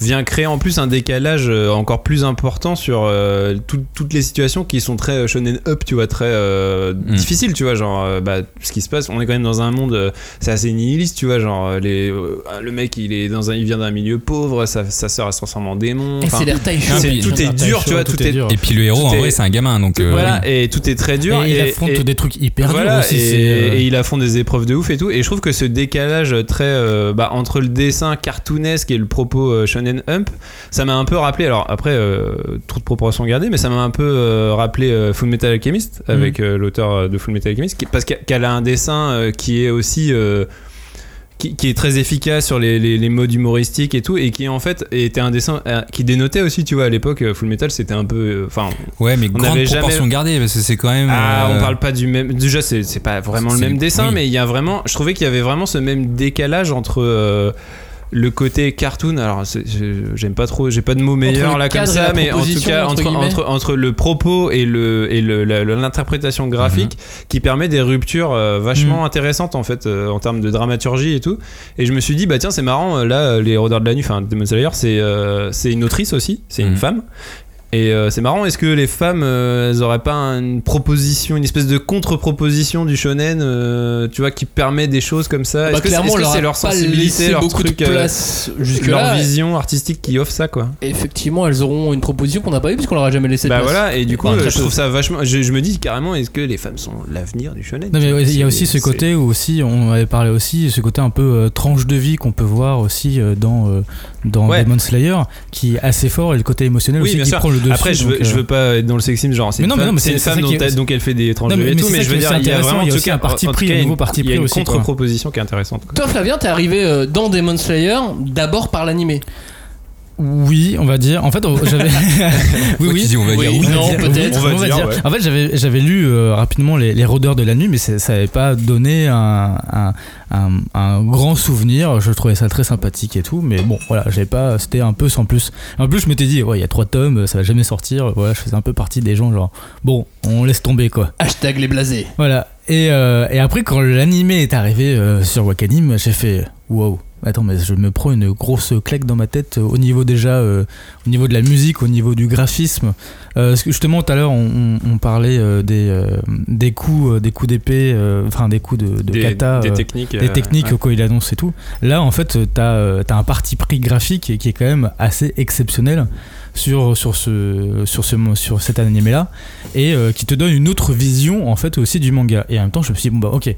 C: vient créer en plus un décalage euh, encore plus important sur euh, tout- toutes les situations qui sont très euh, shonen up, tu vois, très euh,
B: Mm.
C: difficiles, tu vois, genre euh, bah, ce qui se passe, on est quand même dans un monde, euh, c'est assez nihiliste, tu vois, genre les, euh, le mec il est dans un, il vient d'un milieu pauvre, sa, sa sœur elle se transforme en démon,
A: Et
C: enfin,
A: c'est l'air taille chaud.
C: c'est-
B: puis-
C: tout est dur, tu vois, tout est,
D: dur.
B: Et puis le héros,
C: Tout
B: en
C: est-
B: vrai, c'est un gamin, donc. euh,
C: voilà,
B: oui.
C: et tout est très dur.
D: Et, il
C: et,
D: affronte
C: et-
D: des trucs hyper
C: voilà,
D: durs aussi.
C: et,
D: c'est, euh,
C: et il affronte des épreuves de ouf et tout. Et je trouve que ce décalage très euh, bah, entre le dessin cartoonesque et le propos euh, shonen hump, ça m'a un peu rappelé. Alors après, euh, trop de proportions gardées, mais ça m'a un peu euh, rappelé euh, Full Metal Alchemist avec euh, l'auteur de Full Metal Alchemist, qui- parce qu'elle a un dessin qui est aussi qui, qui est très efficace sur les, les, les modes humoristiques et tout, et qui en fait était un dessin qui dénotait aussi, tu vois, à l'époque, Full Metal c'était un peu. euh, Enfin,
B: Ouais, mais
C: on
B: grande
C: avait jamais-
B: proportion gardée, parce que c'est quand même.
C: ah,
B: euh,
C: on parle pas du même. Déjà, c'est c'est pas vraiment le même dessin,
B: oui.
C: mais il y a vraiment. Je trouvais qu'il y avait vraiment ce même décalage entre. euh, le côté cartoon, alors j'aime pas trop, j'ai pas de mots meilleurs
A: le
C: là comme ça, mais en tout cas
A: entre
C: entre, le propos et le et le- l'interprétation graphique
B: Mhm.
C: qui permet des ruptures euh, vachement intéressantes en fait euh, en termes de dramaturgie et tout. Et je me suis dit bah tiens c'est marrant euh, là les Rôdeurs de la nuit, enfin Demon Slayer c'est euh, c'est une autrice aussi, c'est une
B: Mhm.
C: femme. Et euh, c'est marrant, est-ce que les femmes, euh, elles auraient pas une proposition, une espèce de contre-proposition du shonen, euh, tu vois, qui permet des choses comme ça?
A: Bah,
C: Est-ce que,
A: leur
C: c'est
A: a
C: leur sensibilité, leur
A: beaucoup
C: truc,
A: de place jusque
C: leur
A: là.
C: vision artistique qui offre ça, quoi?
A: Effectivement, elles auront une proposition qu'on n'a pas eu puisqu'on leur a jamais laissé de
C: Bah
A: place.
C: voilà, et du coup,
A: Enfin,
C: euh, je trouve ça vachement. Je, je me dis carrément, est-ce que les femmes sont l'avenir du shonen?
D: Non mais il y a aussi ce côté où aussi on avait parlé aussi ce côté un peu euh, tranche de vie qu'on peut voir aussi euh, dans euh, dans
C: Ouais.
D: Demon Slayer qui est assez fort et le côté émotionnel
C: Oui,
D: aussi
C: bien
D: qui
C: sûr.
D: prend le dessus.
C: Après, je veux, je
D: euh,
C: veux pas être dans le sexisme, genre c'est
D: Mais
C: une
D: non, mais
C: femme,
D: non, mais
C: c'est une femme dont
D: est-
C: elle- donc elle fait des vie et
D: mais
C: tout,
D: c'est
C: mais je
D: qui
C: veux
D: est
C: dire, il y a
D: intéressant,
C: vraiment
D: il y a
C: en tout cas,
D: un parti pris, un
C: il y a
D: nouveau
C: une-
D: parti
C: il y a
D: pris
C: une
D: aussi,
C: contre-proposition qui est intéressante.
A: Toi, Flavien, t'es arrivé euh, dans Demon Slayer d'abord par l'animé.
D: Oui, on va dire. En fait, j'avais. <laughs> oui,
B: Toi qui dis, on va
A: Oui,
B: dire oui.
A: non,
D: on va dire-
A: peut-être.
C: On va dire, ouais.
D: En fait, j'avais j'avais lu euh, rapidement les, les rôdeurs de la nuit, mais ça n'avait pas donné un, un, un, un grand souvenir. Je trouvais ça très sympathique et tout, mais bon, voilà, j'avais pas. C'était un peu sans plus. En plus, je m'étais dit, ouais, il y a trois tomes, ça va jamais sortir. Voilà, je faisais un peu partie des gens genre, bon, on laisse tomber quoi.
A: Hashtag les blasés.
D: Voilà. Et, euh, et après, quand l'animé est arrivé euh, sur Wakanim, j'ai fait wow. Attends, mais je me prends une grosse claque dans ma tête euh, au niveau déjà, euh, au niveau de la musique, au niveau du graphisme. Euh, justement, tout à l'heure, on, parlait des, euh, des coups, des coups d'épée, enfin des coups de, de
C: Des,
D: kata,
C: des techniques.
D: des techniques
C: ouais.
D: quand il annonce et tout. Là, en fait, t'as t'as un parti pris graphique qui est quand même assez exceptionnel sur, sur, ce, sur, ce, sur cet animé-là et euh, qui te donne une autre vision en fait aussi du manga. Et en même temps, je me suis dit, bon bah ok,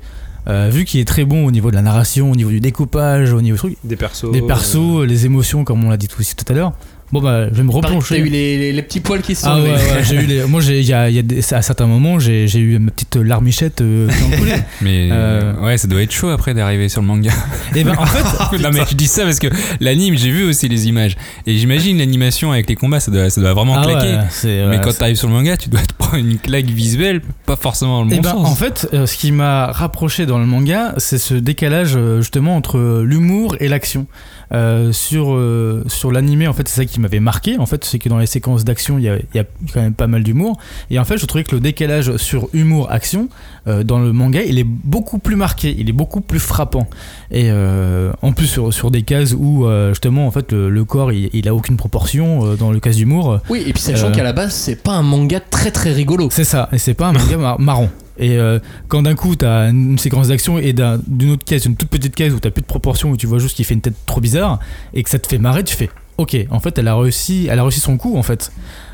D: euh, vu qu'il est très bon au niveau de la narration, au niveau du découpage, au niveau du truc,
C: Des persos.
D: des persos, les émotions, comme on l'a dit tout aussi tout à l'heure, Bon bah, je vais me replonger.
A: T'as eu les, les- les petits poils qui se sont
D: Ah ouais, ouais, j'ai eu les. Moi, j'ai, il y a, il y a des- à certains moments, j'ai, j'ai eu ma petite larmichette euh, qui en coulait. <laughs>
B: Mais
D: Euh.
B: ouais, ça doit être chaud après d'arriver sur le manga. <laughs>
D: Et ben en fait, <laughs>
B: non mais je dis ça parce que l'anime, j'ai vu aussi les images et j'imagine l'animation avec les combats, ça doit, ça doit vraiment
D: ah
B: claquer.
D: ouais, c'est,
B: mais
D: ouais,
B: quand
D: c'est-
B: t'arrives sur le manga, tu dois te prendre une claque visuelle, pas forcément dans le
D: Eh
B: bon
D: ben,
B: sens.
D: en fait, euh, ce qui m'a rapproché dans le manga, c'est ce décalage euh, justement entre l'humour et l'action. Euh, sur euh, sur l'animé, en fait, c'est ça qui m'avait marqué. En fait, c'est que dans les séquences d'action, il y a, y a quand même pas mal d'humour. Et en fait, je trouvais que le décalage sur humour-action euh, dans le manga, il est beaucoup plus marqué, il est beaucoup plus frappant. Et euh, en plus sur, sur des cases où justement, en fait, le, le corps, il, il a aucune proportion. dans le cas d'humour,
A: Oui, et puis sachant qu'à la base, c'est pas un manga très très rigolo.
D: c'est ça, et c'est pas un manga mar- marrant. Et euh, quand d'un coup t'as une séquence d'action et d'un- d'une autre case, une toute petite case où t'as plus de proportion, où tu vois juste qu'il fait une tête trop bizarre, et que ça te fait marrer, tu fais ok, en fait elle a réussi, elle a réussi son coup en fait.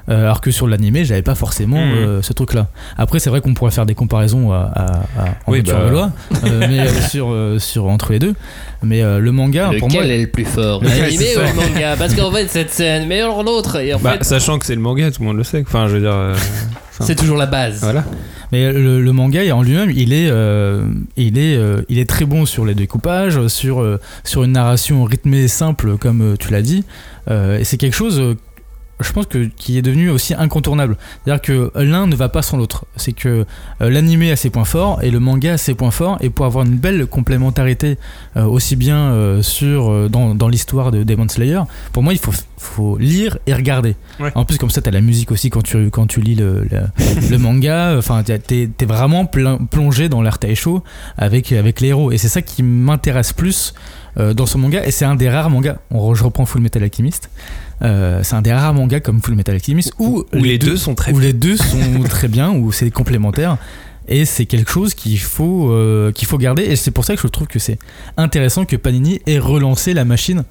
D: Euh, alors que sur l'animé, j'avais pas forcément
C: Mhm.
D: euh, ce truc-là. Après, c'est vrai qu'on pourrait faire des comparaisons à, à, à en
C: Oui, bah.
D: de loi, euh, <laughs> mais euh, sur, euh, sur entre les deux. Mais euh, le manga, pour moi,
A: Lequel est le plus fort L'animé
C: c'est
A: ou le manga? Parce qu'en fait, cette scène, mais alors l'autre.
C: Bah,
A: fait,
C: sachant que c'est le manga, tout le monde le sait. Enfin, je veux dire. euh,
A: c'est toujours la base.
C: voilà.
D: Mais le, le manga en lui-même, il est, euh, il est, euh, il est très bon sur les découpages, sur euh, sur une narration rythmée et simple, comme tu l'as dit. Euh, et c'est quelque chose, je pense que qui est devenu aussi incontournable. C'est-à-dire que l'un ne va pas sans l'autre. C'est que euh, l'animé a ses points forts et le manga a ses points forts. Et pour avoir une belle complémentarité euh, aussi bien euh, sur euh, dans, dans l'histoire de Demon Slayer, pour moi, il faut faut lire et regarder.
C: Ouais.
D: En plus, comme ça, t'as la musique aussi quand tu quand tu lis le, le, <laughs> le manga. Enfin, t'es- t'es vraiment plongé dans l'art Taisho avec avec les héros. Et c'est ça qui m'intéresse plus dans ce manga. Et c'est un des rares mangas. On, re- je reprends Full Metal Alchemist. Euh, c'est un des rares mangas comme Full Metal Alchemist où,
C: Où les deux sont très
D: où les deux sont <laughs> très bien, où c'est complémentaire. Et c'est quelque chose qu'il faut, euh, qu'il faut garder. Et c'est pour ça que je trouve que c'est intéressant que Panini ait relancé la machine.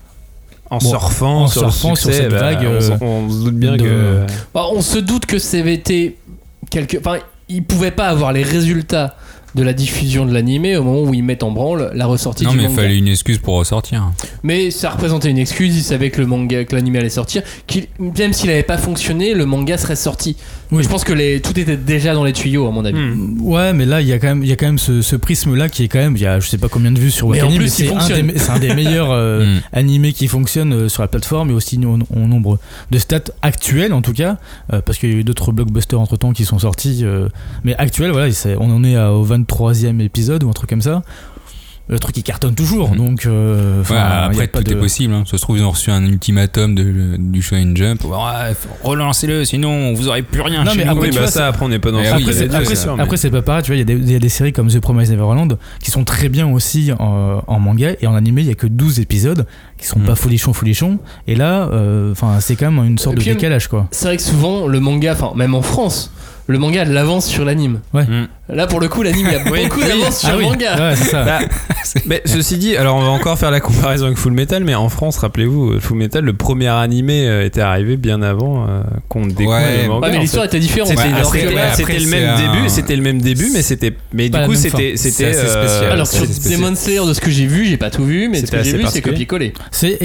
C: En
D: Bon,
C: surfant,
D: en
C: sur,
D: surfant
C: le
D: sur
C: succès,
D: cette
C: bah,
D: vague,
C: on,
D: euh,
C: se doute bien
D: de-
C: que.
A: Bah, on se doute que CVT, quelque... enfin, ils pouvaient pas avoir les résultats de la diffusion de l'animé au moment où ils mettent en branle la ressortie
B: non
A: du
B: mais il
A: manga.
B: fallait une excuse pour ressortir.
A: Mais ça représentait une excuse, ils savaient que le manga, que l'animé allait sortir, qu'il- même s'il n'avait pas fonctionné, le manga serait sorti.
D: Oui.
A: Je pense que les, tout était déjà dans les tuyaux à mon avis.
C: Hmm.
D: Ouais, mais là, il y a quand même, il y a quand même ce, ce prisme-là qui est quand même, il y a je sais pas combien de vues sur Wakanim, mais c'est un,
A: fonctionne.
D: des, c'est un des <laughs> meilleurs euh,
B: Mm.
D: animés qui fonctionnent euh, sur la plateforme et aussi au, au nombre de stats actuels en tout cas, euh, parce qu'il y a eu d'autres blockbusters entre temps qui sont sortis, euh, mais actuels, voilà, on en est à- au 23e épisode ou un truc comme ça. Le truc il cartonne toujours,
B: Mm.
D: donc. euh,
B: Ouais, après tout
D: de-
B: est possible. hein. Ça se trouve ils ont reçu un ultimatum de, du Shonen Jump. Ouais, relancez-le, sinon vous aurez plus rien.
D: Non,
B: chez
D: mais
B: nous.
D: après,
C: oui, bah
D: vois,
C: ça, après, on n'est pas dans
B: oui,
D: Après, c'est,
C: des deux,
D: après,
C: c'est sûr, mais-
D: après, c'est pas pareil, tu vois, il y, a des- il y a des séries comme The Promised Neverland qui sont très bien aussi en, en manga et en animé, il y a que 12 épisodes qui sont
B: Mm.
D: pas folichons folichons et là, euh, enfin, c'est quand même une sorte de décalage quoi.
A: C'est vrai que souvent, le manga, enfin, même en France, le manga a de l'avance sur l'anime.
B: Mm.
A: Là, pour le coup, l'anime, il y a
C: Oui, <laughs>
A: beaucoup
C: oui.
A: d'avance sur
D: Ah
A: le
D: oui,
A: manga.
D: ouais, c'est ça.
C: Bah, <laughs> mais ceci dit, alors on va encore faire la comparaison avec Full Metal, mais en France, rappelez-vous, euh, Full Metal, le premier animé euh, était arrivé bien avant euh, qu'on découvre
B: Ouais.
C: le manga.
A: Ouais, mais l'histoire était différente.
C: C'était c'était le même
B: un-
C: début, c'était le même début, mais c'était, mais
D: Pas
C: du coup c'était, c'était.
B: Spécial.
A: Alors
C: spécial.
A: Demon Slayer, de ce que j'ai vu, j'ai pas tout vu, mais de ce
C: C'était
A: que j'ai vu, c'est copier-coller.
D: C'est,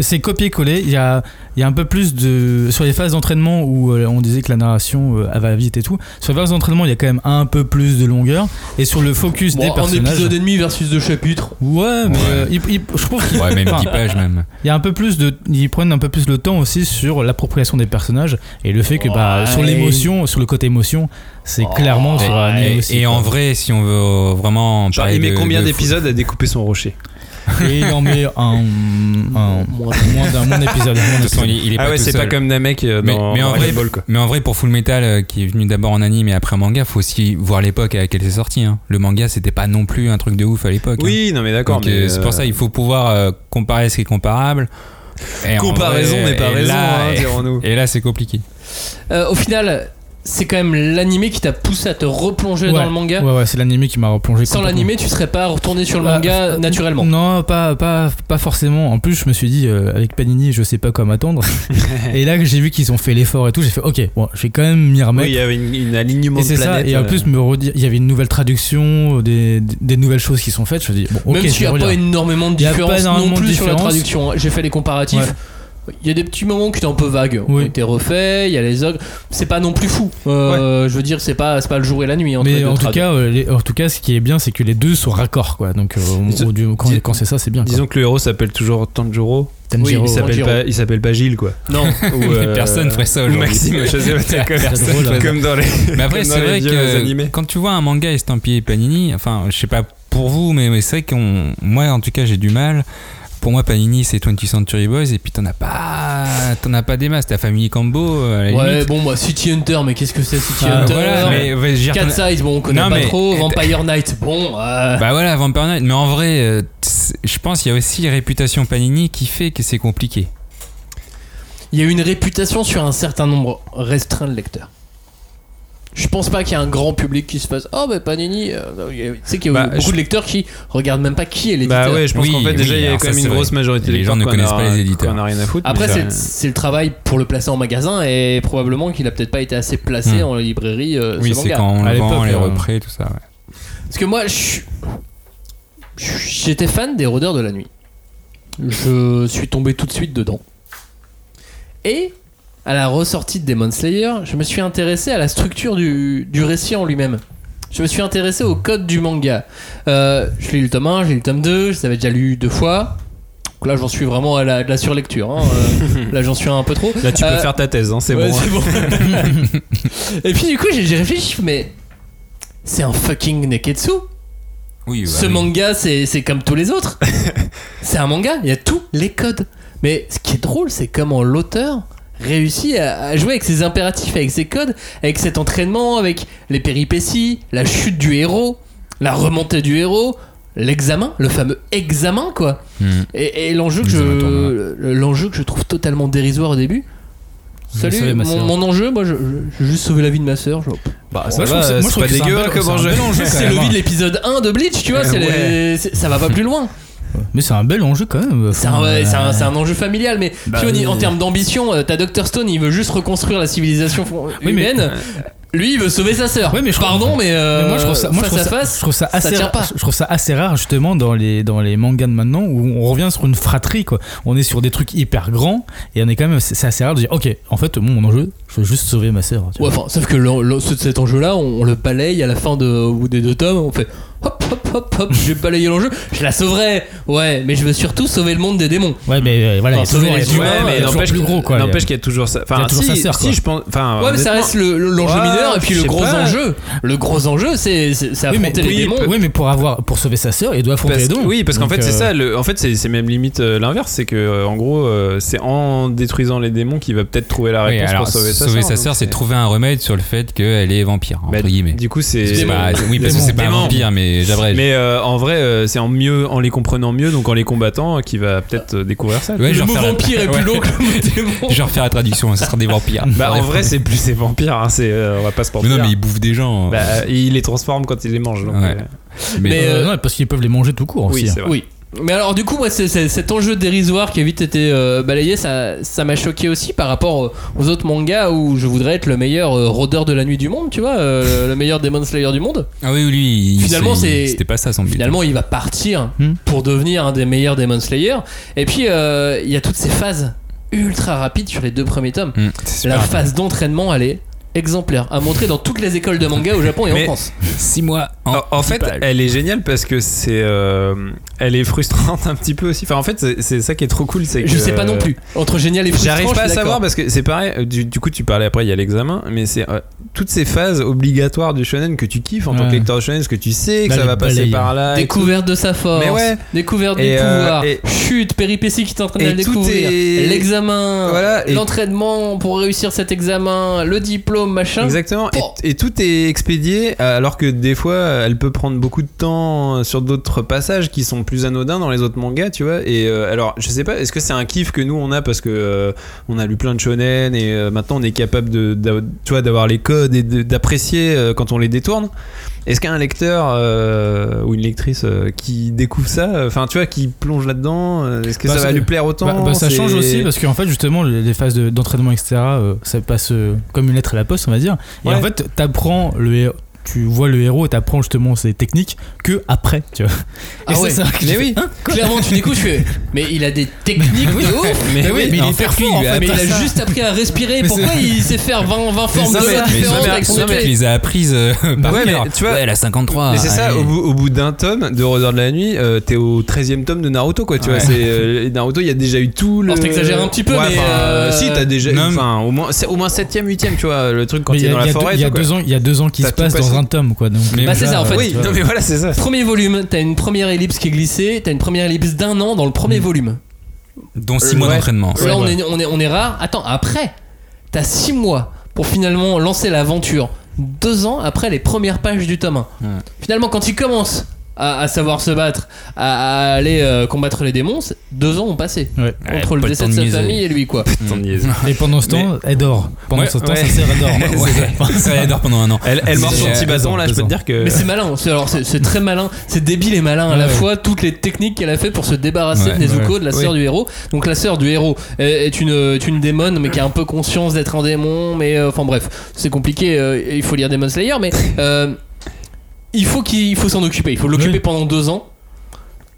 D: c'est, copier-coller. Il y a, il y a un peu plus de. Sur les phases d'entraînement où euh, on disait que la narration euh, va vite et tout, sur les phases d'entraînement, il y a quand même un peu plus de longueur. Et sur le focus des personnages.
A: épisode et demi versus deux chapitres.
D: Ouais, mais
B: Ouais.
D: euh, il- il- je trouve qu'il
B: Ouais, même
D: enfin,
B: 10 pages même.
D: Il y a un peu plus de, ils prennent un peu plus le temps aussi sur l'appropriation des personnages et le fait que bah
A: Ouais.
D: sur l'émotion, sur le côté émotion, c'est clairement sur un
B: Et,
D: anime aussi.
B: et en vrai, si on veut vraiment
C: Genre, il met
B: de-
C: combien
B: de-
C: d'épisodes à découper son rocher <laughs>
D: Et il en met un, un-
A: Moins.
D: d'un moins
B: De toute façon, il, il est
C: Ah
B: pas
C: ouais, c'est pas comme Namek euh,
B: Mais-
C: dans
B: mais en vrai-
C: Ball quoi.
B: Mais en vrai, pour Full Metal, euh, qui est venu d'abord en anime et après en manga, faut aussi voir l'époque à laquelle c'est sorti. hein. Le manga, c'était pas non plus un truc de ouf à l'époque. hein.
C: Oui, non mais d'accord,
B: euh, c'est pour ça il faut pouvoir euh, comparer ce qui est comparable. Et en
C: comparaison n'est pas raison,
B: là-
C: hein, dirons-nous. <laughs>
B: Et là, c'est compliqué.
A: Euh, au final, c'est quand même l'animé qui t'a poussé à te replonger
D: Ouais.
A: dans le manga.
D: Ouais, ouais, c'est l'animé qui m'a replongé.
A: Sans l'animé, tu serais pas retourné sur le
D: Bah,
A: manga
D: euh,
A: naturellement.
D: Non, pas, pas, pas forcément. En plus, je me suis dit, euh, avec Panini, je sais pas quoi m'attendre. <laughs> et là, j'ai vu qu'ils ont fait l'effort et tout, j'ai fait, ok, bon, je vais quand même m'y
C: Oui,
D: remettre.
C: il y avait une, une alignement
D: et
C: de
D: ça, et en
C: euh,
D: plus, me redire, il y avait une nouvelle traduction, des, des nouvelles choses qui sont faites. Je me dis, bon, ok,
A: Même s'il n'y a pas énormément de différence non plus sur la traduction. J'ai fait les comparatifs.
D: Ouais.
A: Il y a des petits moments qui étaient un peu vagues, ont
D: Oui.
A: été refaits, il y a les ogres, c'est pas non plus fou. Euh, Je veux dire, c'est pas, c'est pas le jour et la nuit. entre les
D: Mais
A: deux
D: en tout, cas, euh, les- en tout cas, ce qui est bien, c'est que les deux sont raccords, quoi. Donc, euh, du- quand,
C: dis-
D: quand c'est ça, c'est bien. quoi.
C: Disons que le héros s'appelle toujours Tanjiro.
D: Tanjiro,
C: il s'appelle
A: Tanjiro.
C: pas, il s'appelle pas Gilles quoi.
A: Non,
C: Ou, <laughs> euh,
B: Personne ferait ça
C: ou
B: aujourd'hui.
C: Maxime, je sais pas, c'est comme,
D: Personne ça.
C: comme dans les.
B: Mais après, c'est vrai que
C: animés.
B: quand tu vois un manga estampillé Panini, enfin, je sais pas pour vous, mais, mais c'est vrai qu'on. Moi, en tout cas, j'ai du mal. Pour moi, Panini, c'est 20th Century Boys, et puis t'en as pas. T'en as pas des masses. T'as Family Combo, euh, à la
A: ouais,
B: limite.
A: bon, bah, City Hunter, mais qu'est-ce que c'est City
D: Ah,
A: Hunter
B: Voilà, mais ouais, dire,
A: Cat Size, bon, on connaît
B: Non,
A: pas
B: mais-
A: trop. Vampire Knight, bon. euh,
B: Bah voilà, Vampire Knight. Mais en vrai, euh, je pense qu'il y a aussi réputation Panini qui fait que c'est compliqué.
A: Il y a une réputation sur un certain nombre restreint de lecteurs. Je pense pas qu'il y ait un grand public qui se fasse Oh, bah Panini. euh, non, il y a- Tu sais qu'il y a
C: Bah,
A: beaucoup
C: je-
A: de lecteurs qui regardent même pas qui est l'éditeur.
C: Bah ouais, je pense
B: Oui,
C: qu'en fait
B: oui,
C: déjà il y a
B: alors
C: quand
B: ça,
C: même une
B: c'est
C: grosse
B: vrai.
C: majorité
B: Les
C: des
B: gens ne connaissent pas les éditeurs.
C: qu'on a rien à foutre.
A: Après,
C: mais
A: c'est le travail pour le placer en magasin et probablement qu'il a peut-être pas été assez placé
B: Hmm.
A: en librairie. euh,
B: oui,
A: ce
B: c'est
A: manga.
B: quand on
D: À
B: le vend,
D: l'époque,
B: les
D: euh,
B: représ, tout ça. ouais.
A: Parce que moi, je suis- je- j'étais fan des Rôdeurs de la Nuit. Je suis tombé tout de suite dedans. Et à la ressortie de Demon Slayer, je me suis intéressé à la structure du, du récit en lui-même. Je me suis intéressé au code du manga. Euh, je l'ai lu le tome 1, j'ai lu le tome 2, je l'avais déjà lu deux fois. Donc là, j'en suis vraiment à la, la surlecture. hein. Euh, là, j'en suis un peu trop.
C: Là tu peux
A: Euh,
C: faire ta thèse, hein, c'est
A: Ouais,
C: bon. <laughs>
A: Et puis du coup, j'ai réfléchi, mais c'est un fucking Neketsu.
B: Oui, bah
A: Ce
B: oui.
A: manga, c'est comme tous les autres. <laughs> c'est un manga, il y a tous les codes. Mais ce qui est drôle, c'est comment l'auteur réussit à, à jouer avec ses impératifs, avec ses codes, avec cet entraînement, avec les péripéties, la chute du héros, la remontée du héros, l'examen, le fameux examen, quoi.
B: Hmm.
A: Et, et l'enjeu que je l'enjeu que je trouve totalement dérisoire au début.
D: Je
A: Salut, mon, enjeu, moi, je, je- juste sauvé la vie de ma sœur. genre.
C: Bah,
D: Moi,
C: ça
D: je trouve
C: va,
D: c'est- moi, je
C: c'est
D: trouve
C: pas
D: que c'est un
C: dégueu hein, comme enjeu.
A: C'est le
D: hein.
A: vide de l'épisode 1 de Bleach, tu vois,
C: Ouais.
A: c'est- ça va pas plus loin.
D: Mais c'est un bel enjeu quand même.
A: C'est un, ouais, enjeu familial, mais
D: Bah,
A: tu vois,
D: oui.
A: en termes d'ambition, euh, t'as Dr Stone, il veut juste reconstruire la civilisation
D: Oui, mais-
A: humaine. Lui, il veut sauver sa sœur.
D: Ouais, mais je trouve-
A: Pardon, mais, euh,
D: Mais moi, je trouve ça, moi, je
A: face
D: trouve
A: à
D: ça-
A: face,
D: je trouve ça assez,
A: tient
D: rare,
A: pas.
D: je trouve ça assez rare justement dans les dans les mangas de maintenant où on revient sur une fratrie quoi. On est sur des trucs hyper grands et on est quand même c'est assez rare de dire ok en fait mon, mon enjeu je veux juste sauver ma sœur.
A: Ouais, enfin, sauf que le- le- ce- cet enjeu-là, on, on le balaye à la fin de, au bout des deux tomes, on fait hop hop hop hop, je vais balayer l'enjeu, je la sauverai, ouais, mais je veux surtout sauver le monde des démons.
D: Ouais mais euh, voilà
A: Enfin, sauver les humains,
D: y a
C: mais n'empêche
D: plus gros quoi.
C: N'empêche qu'il y a toujours ça. Enfin, si,
D: sa sœur,
C: si, je pense. Enfin,
A: Ouais, mais ça reste le- le- l'enjeu
C: Ouais,
A: mineur, et puis le gros
C: pas.
A: enjeu. Le gros enjeu, c'est c'est
D: Oui mais,
A: affronter les
D: oui,
A: démons.
D: oui, mais pour avoir pour sauver sa sœur il doit affronter
C: Parce-
D: les démons.
C: oui, parce qu'en fait, c'est
D: euh,
C: ça. Le, en fait, c'est même limite euh, l'inverse. C'est que, euh, en gros, euh, c'est en détruisant les démons qu'il va peut-être trouver la
B: Oui,
C: réponse
B: alors,
C: pour sauver sa
B: sauver
C: sœur.
B: sa
C: donc
B: sœur, c'est trouver un remède sur le fait qu'elle est vampire, entre
C: Bah,
B: guillemets.
C: Du coup, c'est.
B: Oui, parce que c'est pas un vampire, mais j'abrège.
C: Mais euh, en vrai, euh, c'est en mieux, en les comprenant mieux, donc en les combattant, qu'il va peut-être euh, découvrir ça.
B: Ouais, je
A: le mot vampire est plus
B: Ouais.
A: long que le mot <laughs> démon.
B: Je vais refaire la traduction, ce sera des vampires.
C: Bah, en vrai, c'est plus ces vampires. Hein, c'est, euh, on va pas se
B: Mais
C: mentir.
B: non, mais ils bouffent des gens.
C: Bah, il les transforme quand il les mange. donc,
B: Ouais.
C: euh,
B: mais
A: mais,
D: euh,
A: euh,
D: non, parce qu'ils peuvent les manger tout court
C: oui,
D: aussi. hein.
C: c'est vrai.
A: Oui. Mais alors du coup moi c'est, c'est- cet enjeu dérisoire qui a vite été euh, balayé ça, ça m'a choqué aussi par rapport aux autres mangas où je voudrais être le meilleur euh, rôdeur de la nuit du monde tu vois euh, le meilleur Demon Slayer du monde
B: Ah oui, lui, il-
A: Finalement, c'est-
B: C'était pas ça son but.
A: finalement il va partir
D: Hmm.
A: pour devenir un des meilleurs Demon Slayer et puis euh, il y a toutes ces phases ultra rapides sur les deux premiers tomes
B: c'est
A: la phase d'entraînement elle est exemplaire à montrer dans toutes les écoles de manga au Japon et en
C: Mais-
A: France
B: 6 mois en,
C: En, en fait,
B: pages.
C: elle est géniale parce que c'est, euh, elle est frustrante <laughs> un petit peu aussi. Enfin, en fait, c'est, ça qui est trop cool, c'est que
A: je sais pas non plus entre génial et frustrant
C: J'arrive pas à savoir parce que c'est pareil. euh, Du, du coup, tu parlais après, il y a l'examen, mais c'est euh, toutes ces phases obligatoires du shonen que tu kiffes en tant que lecteur de shonen, parce que tu sais que ça va passer par là.
A: Découverte de sa force,
C: Mais ouais.
A: découverte
C: Et,
A: des
C: euh, et-
A: chute, péripéties qui t'entraînent
C: et
A: à découvrir,
C: est-
A: l'examen,
C: Voilà, et-
A: l'entraînement pour réussir cet examen, le diplôme, machin.
C: Exactement. Et- tout est expédié, alors que des fois, elle peut prendre beaucoup de temps sur d'autres passages qui sont plus anodins dans les autres mangas, tu vois. Et euh, alors, je sais pas, est-ce que c'est un kiff que nous on a parce que euh, on a lu plein de shonen et euh, maintenant on est capable de, d'a- tu vois, d'avoir les codes et d'apprécier quand on les détourne? Est-ce qu'un lecteur euh, ou une lectrice euh, qui découvre ça, enfin tu vois, qui plonge là-dedans, euh, est-ce que
D: Bah,
C: ça va lui plaire autant
D: Bah, bah, ça change aussi parce qu'en fait justement les phases de- d'entraînement etc euh, ça passe euh, comme une lettre à la poste on va dire et
C: Ouais.
D: en fait t'apprends le tu vois le héros et t'apprends justement ses techniques que après, tu vois.
A: Ah
D: Et ça,
A: ouais.
D: vrai que
C: Mais oui.
D: hein,
A: Clairement, tu découvres, je fais. Mais il a des techniques de ouf. <laughs>
C: Mais oui,
D: mais il
B: en
D: est hyper
B: lui,
D: fort, en
B: lui,
D: fait.
A: Mais il
B: après
A: a
B: ça-
A: juste appris à respirer.
D: Mais
A: Pourquoi il sait faire 20, 20 formes
C: ça,
A: de
C: mais-
A: voix
C: mais ça,
A: différentes
C: mais-
A: avec son
B: Il les a apprises euh, par
C: Ouais, mais tu vois-
B: ouais, elle a 53.
C: Mais c'est ça, au bout, au bout d'un tome de Rôdeur de la Nuit, euh, t'es au 13ème tome de Naruto, quoi. Tu
B: Ouais.
C: vois, c'est euh, Naruto, il y a déjà eu tout le.
A: Alors, t'exagères un petit peu, mais, euh,
C: Si, t'as déjà. Enfin, au moins, c'est au moins 7ème, 8ème, tu vois, le truc quand il est dans la forêt.
D: il y a deux ans, il y a deux ans qui se passe
C: passé.
D: Dans un tome, quoi. Donc,
B: Mais-
A: Bah, c'est ça, en fait.
C: Oui, non, mais voilà, c'est ça.
A: Premier volume, t'as une première ellipse qui est glissée, t'as une première ellipse d'un an dans le premier volume.
B: Dont 6 mois
C: Ouais.
B: d'entraînement.
A: Là, on est, on, est, on est rare. Attends, après, t'as 6 mois pour finalement lancer l'aventure. Deux ans après les premières pages du tome 1.
B: Ouais.
A: Finalement, quand il commence à, à savoir se battre, à, à aller euh, combattre les démons, deux ans ont passé.
D: Ouais.
A: Entre
B: Ouais,
A: le décès de
B: de
A: sa
B: niaiser.
A: famille et lui, quoi. <laughs>
D: Et pendant ce temps, elle dort. Pendant
C: Ouais,
D: ce temps, sa sœur elle <laughs>
B: elle dort pendant un an.
C: Elle, elle mord son petit bâton, là, je peux te dire que.
A: Mais c'est malin, c'est, alors c'est, très malin, c'est débile et malin à la fois, toutes les techniques qu'elle a fait pour se débarrasser de Nezuko, de la sœur du héros. Donc la sœur du héros est une, est une démon, mais qui a un peu conscience d'être un démon, mais euh, enfin bref, c'est compliqué, euh, il faut lire Demon Slayer, mais euh, il faut qu'il il faut s'en occuper, il faut l'occuper
D: Oui.
A: pendant deux ans.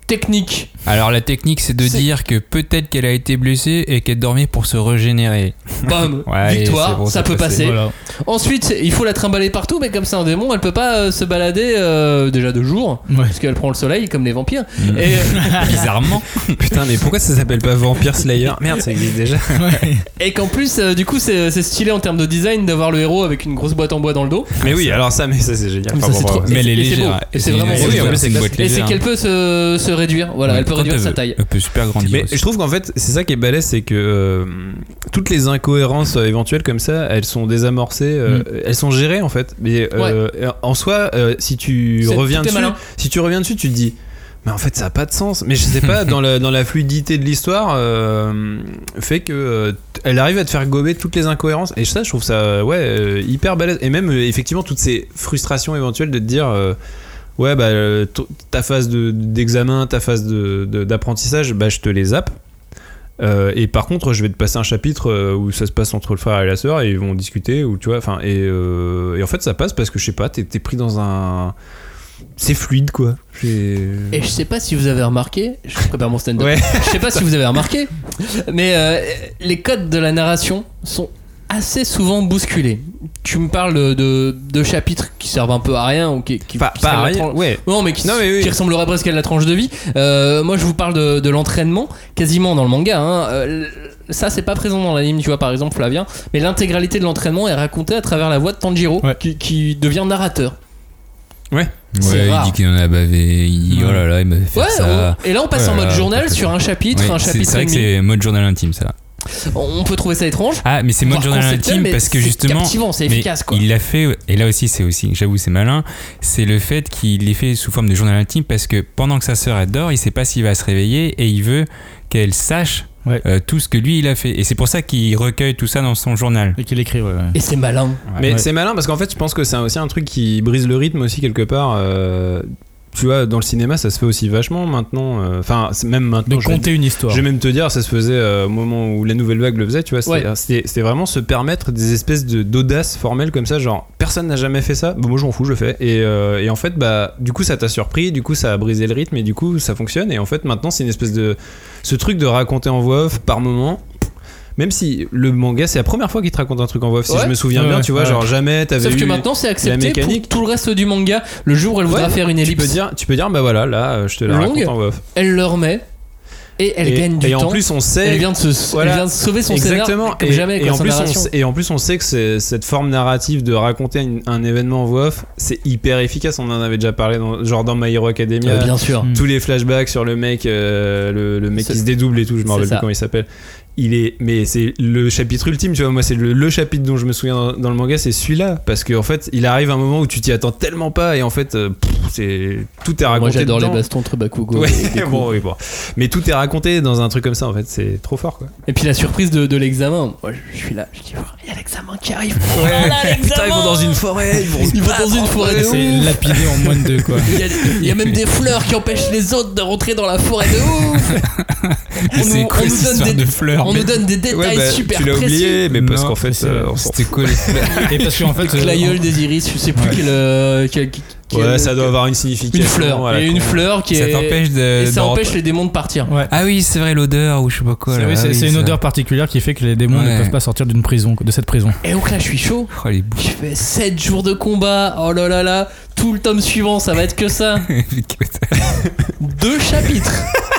A: Technique,
B: Alors la technique c'est de dire que peut-être qu'elle a été blessée et qu'elle dormait pour se régénérer. <laughs>
A: bam,
B: Ouais,
A: victoire,
B: bon,
A: ça peut
B: passé.
A: passer.
D: Voilà.
A: Ensuite, il faut la trimballer partout, mais comme c'est un démon, elle peut pas euh, se balader euh, déjà de jour,
D: Ouais.
A: parce qu'elle prend le soleil comme les vampires.
B: Mm.
A: Et, <laughs>
B: Bizarrement. <laughs>
C: Putain, mais pourquoi ça s'appelle pas Vampire Slayer Merde, ça existe déjà.
D: Ouais.
A: Et qu'en plus, euh, du coup, c'est stylé en termes de design d'avoir le héros avec une grosse boîte en bois dans le dos.
C: Mais oui, alors ça, mais ça, c'est génial.
A: Mais
C: Enfin, bon,
A: trop-.
B: Mais elle est
A: Et c'est beau.
B: légère.
A: Et c'est vraiment Et c'est qu'elle peut se, se réduire. Voilà, elle peut réduire sa
B: veut.
A: taille.
B: Elle peut super grandir.
C: Mais
B: aussi.
C: je trouve qu'en fait, c'est ça qui est balèze, c'est que euh, toutes les incohérences euh, éventuelles comme ça, elles sont désamorcées, euh, elles sont gérées en fait. Mais euh, en soi, euh, si tu reviens dessus,
A: malin.
C: si tu reviens dessus, tu te dis. Mais en fait, ça a pas de sens. Mais je sais pas, <laughs> dans la, dans la fluidité de l'histoire, euh, fait que euh, elle arrive à te faire gober toutes les incohérences. Et ça, je trouve ça, ouais, euh, hyper balèze. Et même, euh, effectivement, toutes ces frustrations éventuelles de te dire, euh, ouais, bah, euh, ta phase de- d'examen, ta phase de- de- d'apprentissage, bah, je te les zappe. Euh, et par contre, je vais te passer un chapitre euh, où ça se passe entre le frère et la sœur et ils vont discuter ou tu vois. Enfin, et, euh, et en fait, ça passe parce que je sais pas, t'es t'es pris dans un. C'est fluide quoi.
A: Et je sais pas si vous avez remarqué, je prépare mon stand-up.
C: Ouais.
A: Je sais pas si vous avez remarqué, mais euh, les codes de la narration sont assez souvent bousculés. Tu me parles de, de, chapitres qui servent un peu à rien ou qui, qui,
C: Pas,
A: qui
C: pas
A: la
C: rien,
A: tranche-
C: ouais.
A: Non, mais qui,
C: Non, mais oui.
A: qui ressembleraient presque à la tranche de vie. Euh, moi, je vous parle de, de l'entraînement, quasiment dans le manga. hein. Euh, ça, c'est pas présent dans l'anime, tu vois, par exemple, Flavien. Mais l'intégralité de l'entraînement est racontée à travers la voix de Tanjiro,
D: Ouais.
A: qui, qui devient narrateur.
C: Ouais.
A: c'est
B: Ouais, il dit qu'il en a bavé. Il dit
D: Ouais.
B: oh là là, il m'avait fait
A: Ouais,
B: ça.
A: on- et là, on passe en
B: Ouais,
A: mode
B: là,
A: journal sur un chapitre,
B: Ouais,
A: un
B: c'est
A: chapitre
B: c'est vrai que c'est mode journal intime ça.
A: On peut trouver ça étrange.
B: Ah, mais c'est mode journal intime parce que justement.
A: captivant, c'est efficace, quoi.
B: Il l'a fait, et là aussi c'est aussi, j'avoue c'est malin, c'est le fait qu'il l'ait fait sous forme de journal intime parce que pendant que sa sœur elle dort, il sait pas s'il va se réveiller et il veut qu'elle sache
D: Ouais.
B: euh, tout ce que lui il a fait. Et c'est pour ça qu'il recueille tout ça dans son journal.
D: Et qu'il écrit, ouais. ouais.
A: Et c'est malin.
C: Mais
D: Ouais.
C: c'est malin parce qu'en fait, je pense que c'est aussi un truc qui brise le rythme aussi quelque part. euh, tu vois, dans le cinéma, ça se fait aussi vachement maintenant. euh, Enfin, même maintenant.
D: De
C: je vais-
D: compter une histoire.
C: Je vais même te dire, ça se faisait euh, au moment où la nouvelle vague le faisait, tu vois. C'était
A: Ouais.
C: c'était- c'était vraiment se permettre des espèces de- d'audace formelle comme ça, genre personne n'a jamais fait ça, bah, moi je m'en fous, je le fais. Et, euh, et en fait, bah, du coup, ça t'a surpris, du coup, ça a brisé le rythme et du coup, ça fonctionne. Et en fait, maintenant, c'est une espèce de. Ce truc de raconter en voix off par moment. Même si le manga, c'est la première fois qu'il te raconte un truc en voix off, si
A: Ouais.
C: je me souviens
D: Ouais,
C: bien, tu vois, genre jamais t'avais
A: Sauf
C: eu.
A: que maintenant, c'est accepté
C: mécanique.
A: pour tout le reste du manga. Le jour où elle voudra faire une
C: tu
A: ellipse,
C: peux dire, tu peux dire, bah voilà, là, euh, je te la
A: Longue.
C: raconte en voix off.
A: elle le remet et elle
C: et,
A: gagne du
C: et
A: temps.
C: en plus, on sait.
A: elle vient de se,
C: Voilà.
A: elle vient de sauver son
C: Exactement.
A: scénar comme
C: et,
A: jamais
C: et en plus, on
A: narration.
C: et en plus, on sait que c'est- cette forme narrative de raconter un événement en voix off, c'est hyper efficace. On en avait déjà parlé, dans, genre dans My Hero Academia.
A: Euh, bien sûr.
C: Tous les flashbacks sur le mec, euh, le, le mec qui se dédouble et tout, je me rappelle plus comment il s'appelle. Il est, mais c'est le chapitre ultime, tu vois. Moi, c'est le, le chapitre dont je me souviens dans, dans le manga, c'est celui-là, parce qu'en fait, il arrive un moment où tu t'y attends tellement pas, et en fait, euh, c'est tout est raconté.
A: Moi, j'adore les bastons entre Bakugo.
C: Ouais,
A: et <laughs> Deku.
C: bon, oui, bon. Mais tout est raconté dans un truc comme ça, en fait, c'est trop fort, quoi.
A: Et puis la surprise de, de l'examen. Moi, je suis là. Je dis, oh, il y a l'examen qui arrive. Oh là là,
C: Putain, ils vont dans une forêt, ils vont,
A: Ils vont dans une forêt de
D: C'est
A: ouf.
D: lapidé en moins de deux, quoi.
A: Il y, a, il y a même des fleurs qui empêchent les autres de rentrer dans la forêt de ouf. On
B: C'est
A: nous-
B: quoi
A: on nous
B: cette
A: donne
B: histoire
A: des-
B: de fleurs
A: On nous donne des détails
C: Ouais, bah,
A: super
C: tu l'as oublié, mais parce qu'en fait, euh,
B: c'était cool. <laughs>
D: Et parce qu'en fait, euh,
A: L'aïeul des iris, je sais plus quel, euh, quel- quel-
C: Ouais, ça doit avoir une signification.
A: Une fleur.
C: voilà,
A: Il y a une fleur qui
B: Ça
A: est.
B: t'empêche de.
A: Et ça empêche les démons de partir.
D: Ouais.
B: Ah oui, c'est vrai, l'odeur ou je sais pas quoi.
D: C'est oui,
B: Ah oui,
D: une odeur particulière qui fait que les démons
B: Ouais.
D: ne peuvent pas sortir d'une prison, de cette prison.
A: Et donc là, je suis chaud.
B: Oh, les.
A: Je fais 7 jours de combat. Oh là là là. Tout le tome suivant, ça va être que ça. <laughs> Deux chapitres. <laughs>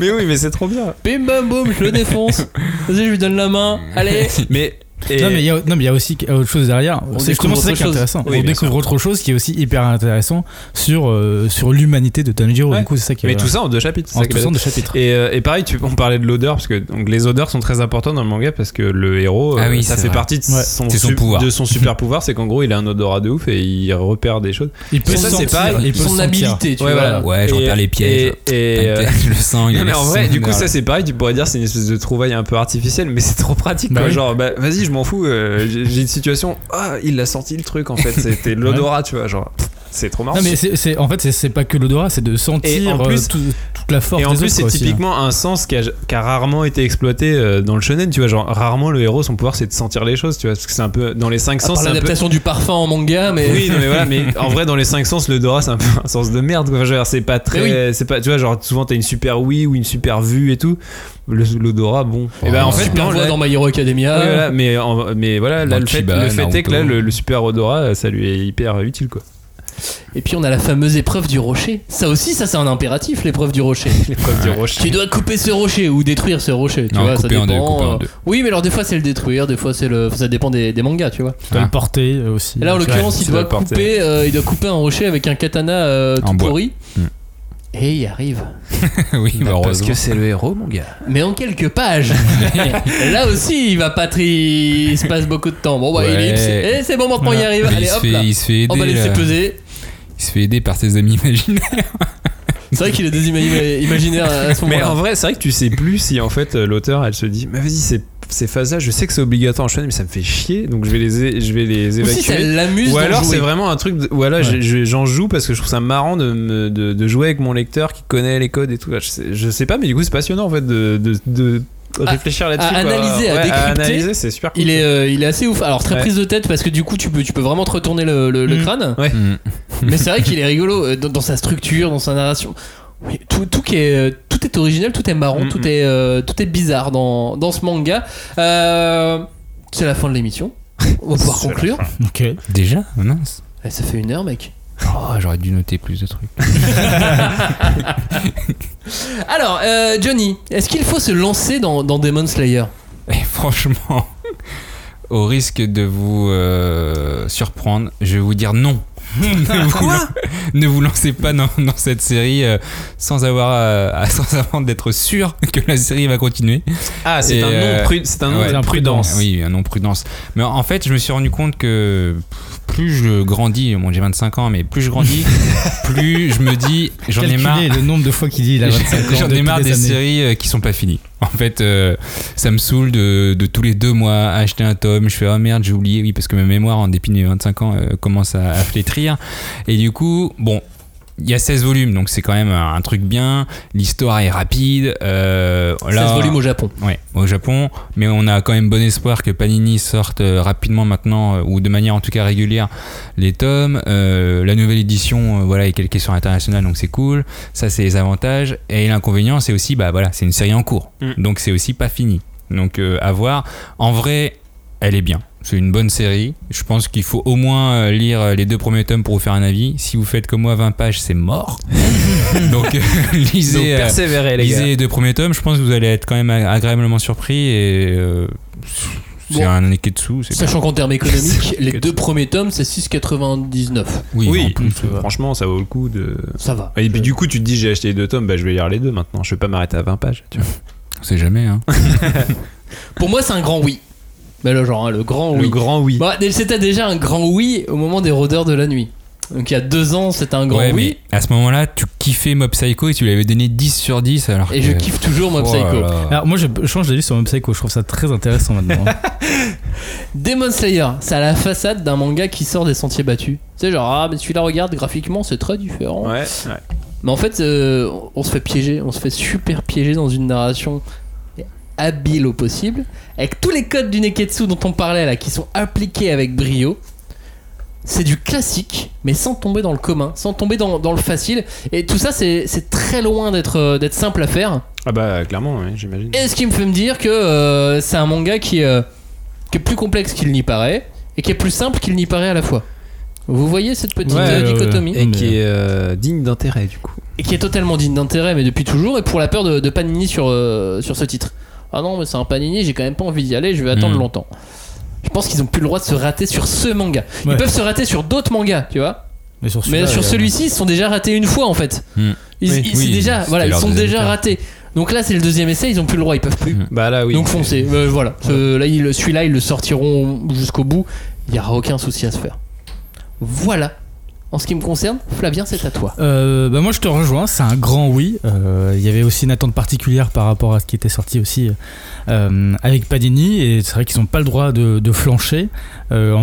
C: Mais oui, mais c'est trop bien.
A: Bim bam boum, je le défonce. <laughs> Vas-y, je lui donne la main. Allez.
C: Mais. Et-
D: Non mais il y a, non, mais il y a aussi autre chose derrière.
A: On
D: C'est justement ça qui est intéressant.
C: Oui,
D: on découvre
C: sûr.
D: autre chose qui est aussi hyper intéressant sur euh, sur l'humanité de Tanjiro.
C: Ouais.
D: Du coup, c'est ça qui est
C: Mais tout ça en deux chapitres.
D: en
C: ça qui est
D: tout ça
C: bien.
D: de chapitres.
C: Et, euh, et pareil, tu, on parlait de l'odeur parce que donc, les odeurs sont très importantes dans le manga parce que le héros,
B: Ah
C: euh,
B: oui,
C: ça fait
B: vrai.
C: partie de
D: Ouais.
C: son,
B: pouvoir.
C: de son super <laughs> pouvoir, c'est qu'en gros il a un odorat de ouf et il repère des choses.
D: Il peut
C: ça, c'est
D: sentir.
C: pareil.
D: il peut
A: Son habilité, tu
C: Ouais,
A: vois.
C: voilà.
B: Ouais, je repère les pièges. Le il <laughs> a
C: mais en vrai, du coup, ça c'est pareil. Tu pourrais dire c'est une espèce de trouvaille un peu artificielle, mais c'est trop pratique.
D: Bah.
C: Genre, bah, vas-y, je m'en fous. euh, j'ai j'ai une situation. Ah, il a senti le truc en fait. C'était <laughs> l'odorat, tu vois. Genre, pff, c'est trop marrant.
D: Non mais c'est en fait c'est- pas que l'odorat, c'est de sentir
C: Et en plus-
D: euh, tout- toute la force
C: Et en
D: des
C: plus, c'est
D: hein.
C: typiquement un sens qui a, qui a rarement été exploité euh, dans le shonen, tu vois. Genre, rarement le héros, son pouvoir, c'est de sentir les choses, tu vois. Parce que c'est un peu. Dans les cinq
A: À
C: sens, c'est peu.
A: l'adaptation du parfum en manga, mais.
C: Oui, non, mais voilà, mais <laughs> en vrai, dans les cinq sens, l'odorat, c'est un peu un sens de merde. Enfin, c'est pas très. C'est pas, tu vois, genre, souvent, t'as une super oui ou une super vue et tout. L'odorat, bon. et ben, en fait,
A: super
C: non,
A: voix
C: là-
A: dans My Hero Academia.
C: Voilà, mais, en- mais voilà, là, le fait,
B: Chiba,
C: le fait est que là, le, le super odorat, ça lui est hyper utile, quoi.
A: Et puis on a la fameuse épreuve du rocher. Ça aussi, ça c'est un impératif, l'épreuve du rocher. <laughs>
C: L'épreuve du rocher.
A: Tu dois couper ce rocher ou détruire ce rocher. Tu
B: Non,
A: vois, ça
B: couper en deux,
A: dépend.
B: couper en
A: euh,
B: deux.
A: Oui, mais alors des fois c'est le détruire, des fois c'est le. Ça dépend des, des mangas, tu vois.
D: Tu dois
B: Ah.
D: le porter euh, aussi.
A: Et là en l'occurrence, il doit
C: porter.
A: couper, euh, il doit couper un rocher avec un katana euh, tout
B: En bois.
A: pourri.
B: Hmm.
A: Et il y arrive. <laughs>
B: oui, bah, heureusement.
C: c'est le héros, mon gars.
A: Mais en quelques pages. <laughs> Là aussi, il va pas très. Il se passe beaucoup de temps. Bon, bah,
B: Ouais.
A: ellipse. Et c'est bon, maintenant il y arrive.
B: Mais
A: Allez,
B: il, se
A: hop
B: fait,
A: là.
B: il se fait
A: On va laisser
B: là.
A: peser.
B: Il se fait aider par ses amis <laughs> imaginaires.
A: C'est vrai qu'il a des ima- imaginaires à ce
C: Mais
A: moment-là.
C: en vrai, c'est vrai que tu sais plus si en fait euh, l'auteur elle se dit, mais vas-y, ces, ces phases-là, je sais que c'est obligatoire en shonen, mais ça me fait chier, donc je vais les, je vais les
A: Ou si ça
C: évacuer. Ou alors c'est vraiment un truc, de- ou alors j'en joue parce que je trouve ça marrant de, de, de jouer avec mon lecteur qui connaît les codes et tout. Je sais, je sais pas, mais du coup c'est passionnant en fait de réfléchir là-dessus.
A: à
C: quoi.
A: analyser, à
C: Ouais,
A: décrypter.
C: analyser, c'est super cool.
A: Il est, euh, il est assez ouf. Alors très
C: Ouais.
A: prise de tête parce que du coup tu peux, tu peux vraiment te retourner le, le- le
D: Mm.
A: crâne.
C: Ouais.
B: Mm. <laughs>
A: Mais c'est vrai qu'il est rigolo euh, dans, dans sa structure, dans sa narration. Oui, tout, tout, qui est, euh, tout est original, tout est marrant,
C: Mm,
A: tout, est, euh, tout est bizarre dans, dans ce manga. Euh, c'est la fin de l'émission. On va pouvoir conclure.
D: Ok.
B: Déjà Non.
A: Eh, ça fait une heure, mec.
B: Oh, j'aurais dû noter plus de trucs. <laughs>
A: Alors, euh, Johnny, est-ce qu'il faut se lancer dans, dans Demon Slayer?
B: Et franchement, <laughs> au risque de vous euh, surprendre, je vais vous dire non. <laughs> ne, vous, ne vous lancez pas dans, dans cette série euh, sans avoir euh, sans avoir d'être sûr que la série va continuer.
C: Ah, c'est un
B: euh,
C: nom, pru- c'est un nom
B: ouais.
C: prudence.
B: Oui, un nom prudence. Mais en fait, je me suis rendu compte que plus je grandis, bon j'ai 25 ans, mais plus je grandis, <laughs> plus je me dis j'en ai marre.
D: Le nombre de fois qu'il dit il a <laughs> 25 ans.
B: J'en ai marre des séries euh, qui sont pas finies. En fait, euh, ça me saoule de, de tous les deux mois acheter un tome. Je fais oh merde, j'ai oublié. Oui, parce que ma mémoire, en dépit de mes 25 ans, euh, commence à, à flétrir. Et du coup, bon. Il y a 16 volumes, donc c'est quand même un, un truc bien. L'histoire est rapide. Euh,
A: 16
B: là,
A: volumes au Japon.
B: Ouais, au Japon. Mais on a quand même bon espoir que Panini sorte euh, rapidement maintenant, euh, ou de manière en tout cas régulière, les tomes. Euh, la nouvelle édition, euh, voilà, est calquée sur l'international, donc c'est cool. Ça, c'est les avantages. Et l'inconvénient, c'est aussi, bah voilà, c'est une série en cours.
C: Mm.
B: Donc c'est aussi pas fini. Donc euh, à voir. En vrai, elle est bien. C'est une bonne série. Je pense qu'il faut au moins euh, lire euh, les deux premiers tomes pour vous faire un avis. Si vous faites comme moi 20 pages, c'est mort. <laughs> donc euh, <laughs> lisez.
C: Donc les
B: Lisez
C: gars.
B: les deux premiers tomes, je pense que vous allez être quand même agréablement surpris et euh, c'est
A: Bon.
B: un Neketsu. c'est
A: Sachant qu'en termes économiques, <laughs> les deux premiers tomes, c'est 6,99.
B: Oui,
C: Oui,
B: en plus,
C: euh, franchement, ça vaut le coup de.
A: Ça va.
C: Et puis du coup, tu te dis, j'ai acheté les deux tomes, bah je vais lire les deux maintenant. Je vais pas m'arrêter à 20 pages. Tu vois.
B: on sait jamais. Hein.
A: Pour moi, c'est un grand oui. Mais le genre, hein, le grand oui.
C: Le grand oui.
A: Bah, c'était déjà un grand oui au moment des rôdeurs de la nuit. Donc il y a deux ans, c'était un grand
B: ouais,
A: oui.
B: mais à ce moment-là, tu kiffais Mob Psycho et tu lui avais donné 10 sur 10 alors
A: Et
B: que-
A: je kiffe toujours Mob
B: Oh
A: Psycho.
B: là.
D: Alors moi je change d'avis sur Mob Psycho, je trouve ça très intéressant maintenant. <laughs> <laughs>
A: Demon Slayer, ça a la façade d'un manga qui sort des sentiers battus. Tu sais, genre, ah, mais celui-là, regarde, graphiquement, c'est très différent.
C: Ouais, ouais.
A: Mais en fait, euh, on se fait piéger, on se fait super piéger dans une narration habile au possible, avec tous les codes du Neketsu dont on parlait là, qui sont appliqués avec brio. C'est du classique, mais sans tomber dans le commun, sans tomber dans, dans le facile. Et tout ça, c'est c'est très loin d'être euh, d'être simple à faire.
C: Ah bah clairement, ouais, j'imagine.
A: Et ce qui me fait me dire que euh, c'est un manga qui, euh, qui est plus complexe qu'il n'y paraît, et qui est plus simple qu'il n'y paraît à la fois. Vous voyez cette petite
C: Ouais,
A: euh,
C: ouais,
A: dichotomie
C: Et qui est euh, digne d'intérêt du coup.
A: et qui est totalement digne d'intérêt, mais depuis toujours, et pour la peur de, de Panini sur, euh, sur ce titre. Ah non, mais c'est un Panini, j'ai quand même pas envie d'y aller, je vais attendre
B: Mm.
A: longtemps. Je pense qu'ils ont plus le droit de se rater sur ce manga. Ils
D: Ouais.
A: peuvent se rater sur d'autres mangas, tu vois.
D: Mais sur,
A: Mais celui-ci, ils sont déjà ratés une fois en fait.
B: Hmm.
A: Ils,
C: Oui.
A: ils- c'est
B: Oui,
A: déjà, voilà, ils sont déjà
B: cas.
A: ratés. Donc là, c'est le deuxième essai, ils ont plus le droit, ils peuvent plus.
B: Hmm.
C: Bah là oui.
A: Donc foncez, Euh, voilà. Ce- là, ils- celui-là, ils le sortiront jusqu'au bout. Il n'y aura aucun souci à se faire. Voilà. En ce qui me concerne, Flavien, c'est à toi.
D: Euh, bah moi je te rejoins, c'est un grand oui. Euh, Il y avait aussi une attente particulière par rapport à ce qui était sorti aussi euh, avec Panini et c'est vrai qu'ils n'ont pas le droit de, de flancher,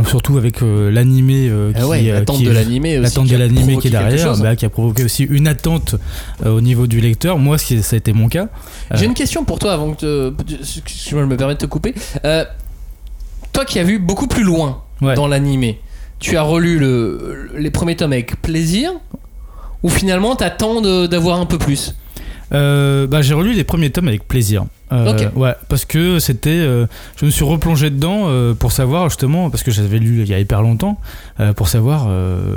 D: surtout avec l'animé
A: Ah ouais, l'attente de l'animé
D: l'attente
A: qui
D: de
A: a
D: l'animé qui est derrière,
A: chose.
D: bah, qui a provoqué aussi une attente au niveau du lecteur. Moi ça a été mon cas.
A: J'ai une question pour toi avant que te- je me permets de te couper. Toi qui as vu beaucoup plus loin
D: Ouais.
A: dans l'animé, tu as relu le, les premiers tomes avec plaisir ou finalement t'attends d'avoir un peu plus?
D: Euh, bah, j'ai relu les premiers tomes avec plaisir. Euh. Ouais, parce que c'était. euh, je me suis replongé dedans euh, pour savoir justement, parce que j'avais lu il y a hyper longtemps, pour savoir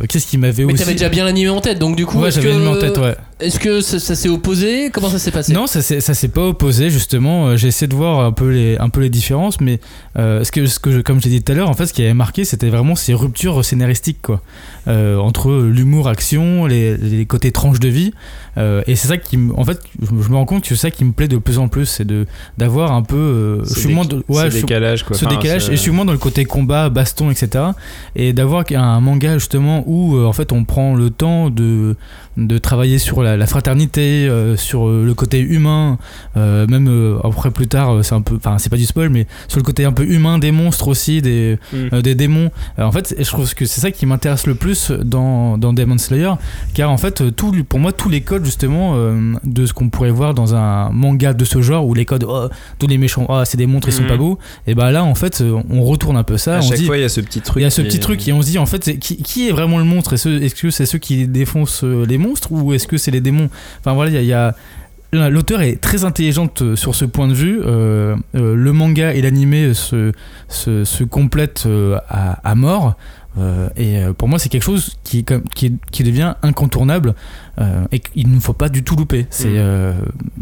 D: qu'est-ce qui m'avait
A: Mais
D: aussi.
A: t'avais déjà bien l'animé en tête, donc du coup,
D: Ouais, j'avais l'animé en tête, ouais.
A: est-ce que ça, ça s'est opposé? Comment ça s'est passé?
D: Non, ça s'est pas opposé justement. J'ai essayé de voir un peu les un peu les différences, mais ce que ce que je- comme j'ai dit tout à l'heure, en fait, ce qui avait marqué, c'était vraiment ces ruptures scénaristiques quoi, entre l'humour, action, les, les côtés tranches de vie, et c'est ça qui, en fait, je me rends compte que c'est ça qui me plaît de plus en plus, c'est de d'avoir un peu, euh,
C: Ce
D: suis
C: déc-
D: moins, de,
C: ce
D: ouais,
C: décalage quoi.
D: ce
C: Enfin,
D: décalage
C: ce-
D: et je suis moins dans le côté combat baston etc et d'avoir un manga justement où euh, en fait on prend le temps de de travailler sur la, la fraternité euh, sur euh, le côté humain euh, même euh, après plus tard c'est un peu enfin c'est pas du spoil mais sur le côté un peu humain des monstres aussi des
C: Mm.
D: des démons en fait je trouve que c'est ça qui m'intéresse le plus dans dans Demon Slayer car en fait tout pour moi tous les codes justement de ce qu'on pourrait voir dans un manga de ce genre où les codes oh, tous les méchants oh, c'est des monstres ils sont
C: Mhm.
D: pas beaux et bah là en fait on retourne un peu ça
C: à
D: on
C: chaque
D: dit
C: fois il y a ce petit truc.
D: il y a ce petit
C: est-
D: truc et on se dit en fait qui, qui est vraiment le monstre Est-ce est-ce que c'est ceux qui défoncent les monstres ou est-ce que c'est les démons Enfin voilà, il y a- L'auteur est très intelligente euh, sur ce point de vue. Euh, euh, le manga et l'animé se, se, se complètent à, mort. Et pour moi, c'est quelque chose qui, qui devient incontournable euh, et qu'il ne faut pas du tout louper. C'est
C: Mm.
D: euh,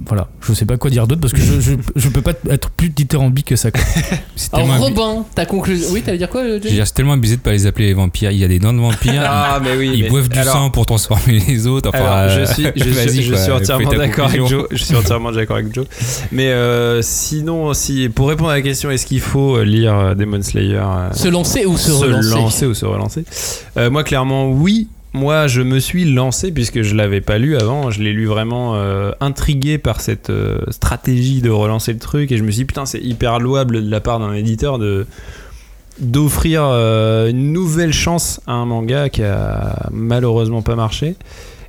D: voilà, je sais pas quoi dire d'autre parce que je, je, je peux pas être plus dithyrambique que ça. quoi. <laughs>
A: Alors Robin, ta conclusion. Oui, t'allais dire quoi,
B: je dire, c'est tellement abusé de pas les appeler les vampires. Il y a des dents de vampires.
C: Ah mais oui.
B: ils
C: mais-
B: boivent du
C: alors-
B: sang pour transformer les autres. Enfin,
C: Alors,
B: euh,
C: je suis, je, <laughs>
B: vas-y,
C: suis, je
B: quoi,
C: suis entièrement d'accord avec. Joe. Je suis entièrement <laughs> d'accord avec Joe. Mais euh, sinon, si pour répondre à la question, est-ce qu'il faut euh, lire euh, Demon Slayer euh,
A: Se lancer ou se, relancer?
C: lancer ou se relancer? Euh, Moi, clairement, oui. Moi, je me suis lancé puisque je l'avais pas lu avant. Je l'ai lu vraiment euh, intrigué par cette euh, stratégie de relancer le truc et je me suis dit putain, c'est hyper louable de la part d'un éditeur de d'offrir euh, une nouvelle chance à un manga qui a malheureusement pas marché.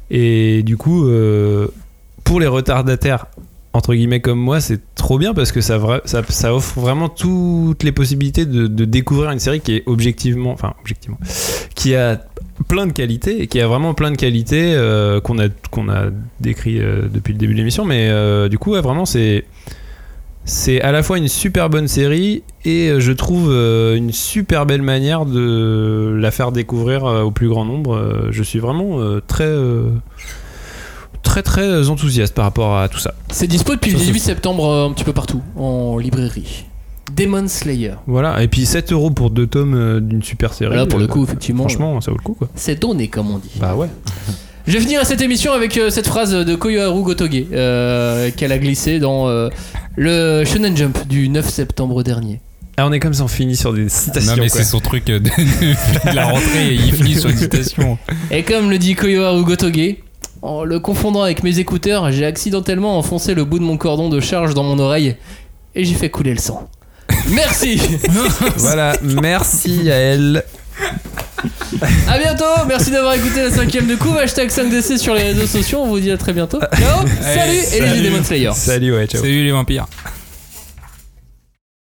C: Et du coup, pour les retardataires entre guillemets comme moi, c'est trop bien parce que ça offre vraiment toutes les possibilités de, de découvrir une série qui est objectivement, enfin objectivement, qui a plein de qualités et qui a vraiment plein de qualités euh, qu'on a qu'on a décrit euh, depuis le début de l'émission. Mais euh, du coup, ouais, vraiment, c'est c'est à la fois une super bonne série et je trouve une super belle manière de la faire découvrir au plus grand nombre. Je suis vraiment très très très enthousiaste par rapport à tout ça.
A: C'est dispo depuis le
D: c'est
A: 18
D: fou.
A: septembre un petit peu partout en librairie. Demon Slayer.
C: Voilà, et puis 7 euros pour deux tomes euh, d'une super série.
A: Là pour le
C: euh,
A: coup, effectivement,
C: franchement, ça vaut le coup quoi.
A: c'est donné comme on dit.
C: Bah ouais. <laughs>
A: Je vais finir cette émission avec euh, cette phrase de Koyoharu Gotoge euh, qu'elle a glissée dans euh, le Shonen Jump du 9 septembre dernier.
C: Ah, on est comme ça, on finit sur des citations.
B: Non, mais
C: quoi.
B: c'est son truc <laughs> de, de la rentrée et il finit sur une citation.
A: Et comme le dit Koyoharu Gotoge, en le confondant avec mes écouteurs, j'ai accidentellement enfoncé le bout de mon cordon de charge dans mon oreille et j'ai fait couler le sang. Merci <laughs>
C: Voilà, merci à elle.
A: À bientôt, merci d'avoir écouté la cinquième de couve, hashtag 5DC sur les réseaux sociaux, on vous dit à très bientôt. Ciao, salut et les. Demon Slayer.
C: Salut, ouais, ciao.
B: Salut les vampires.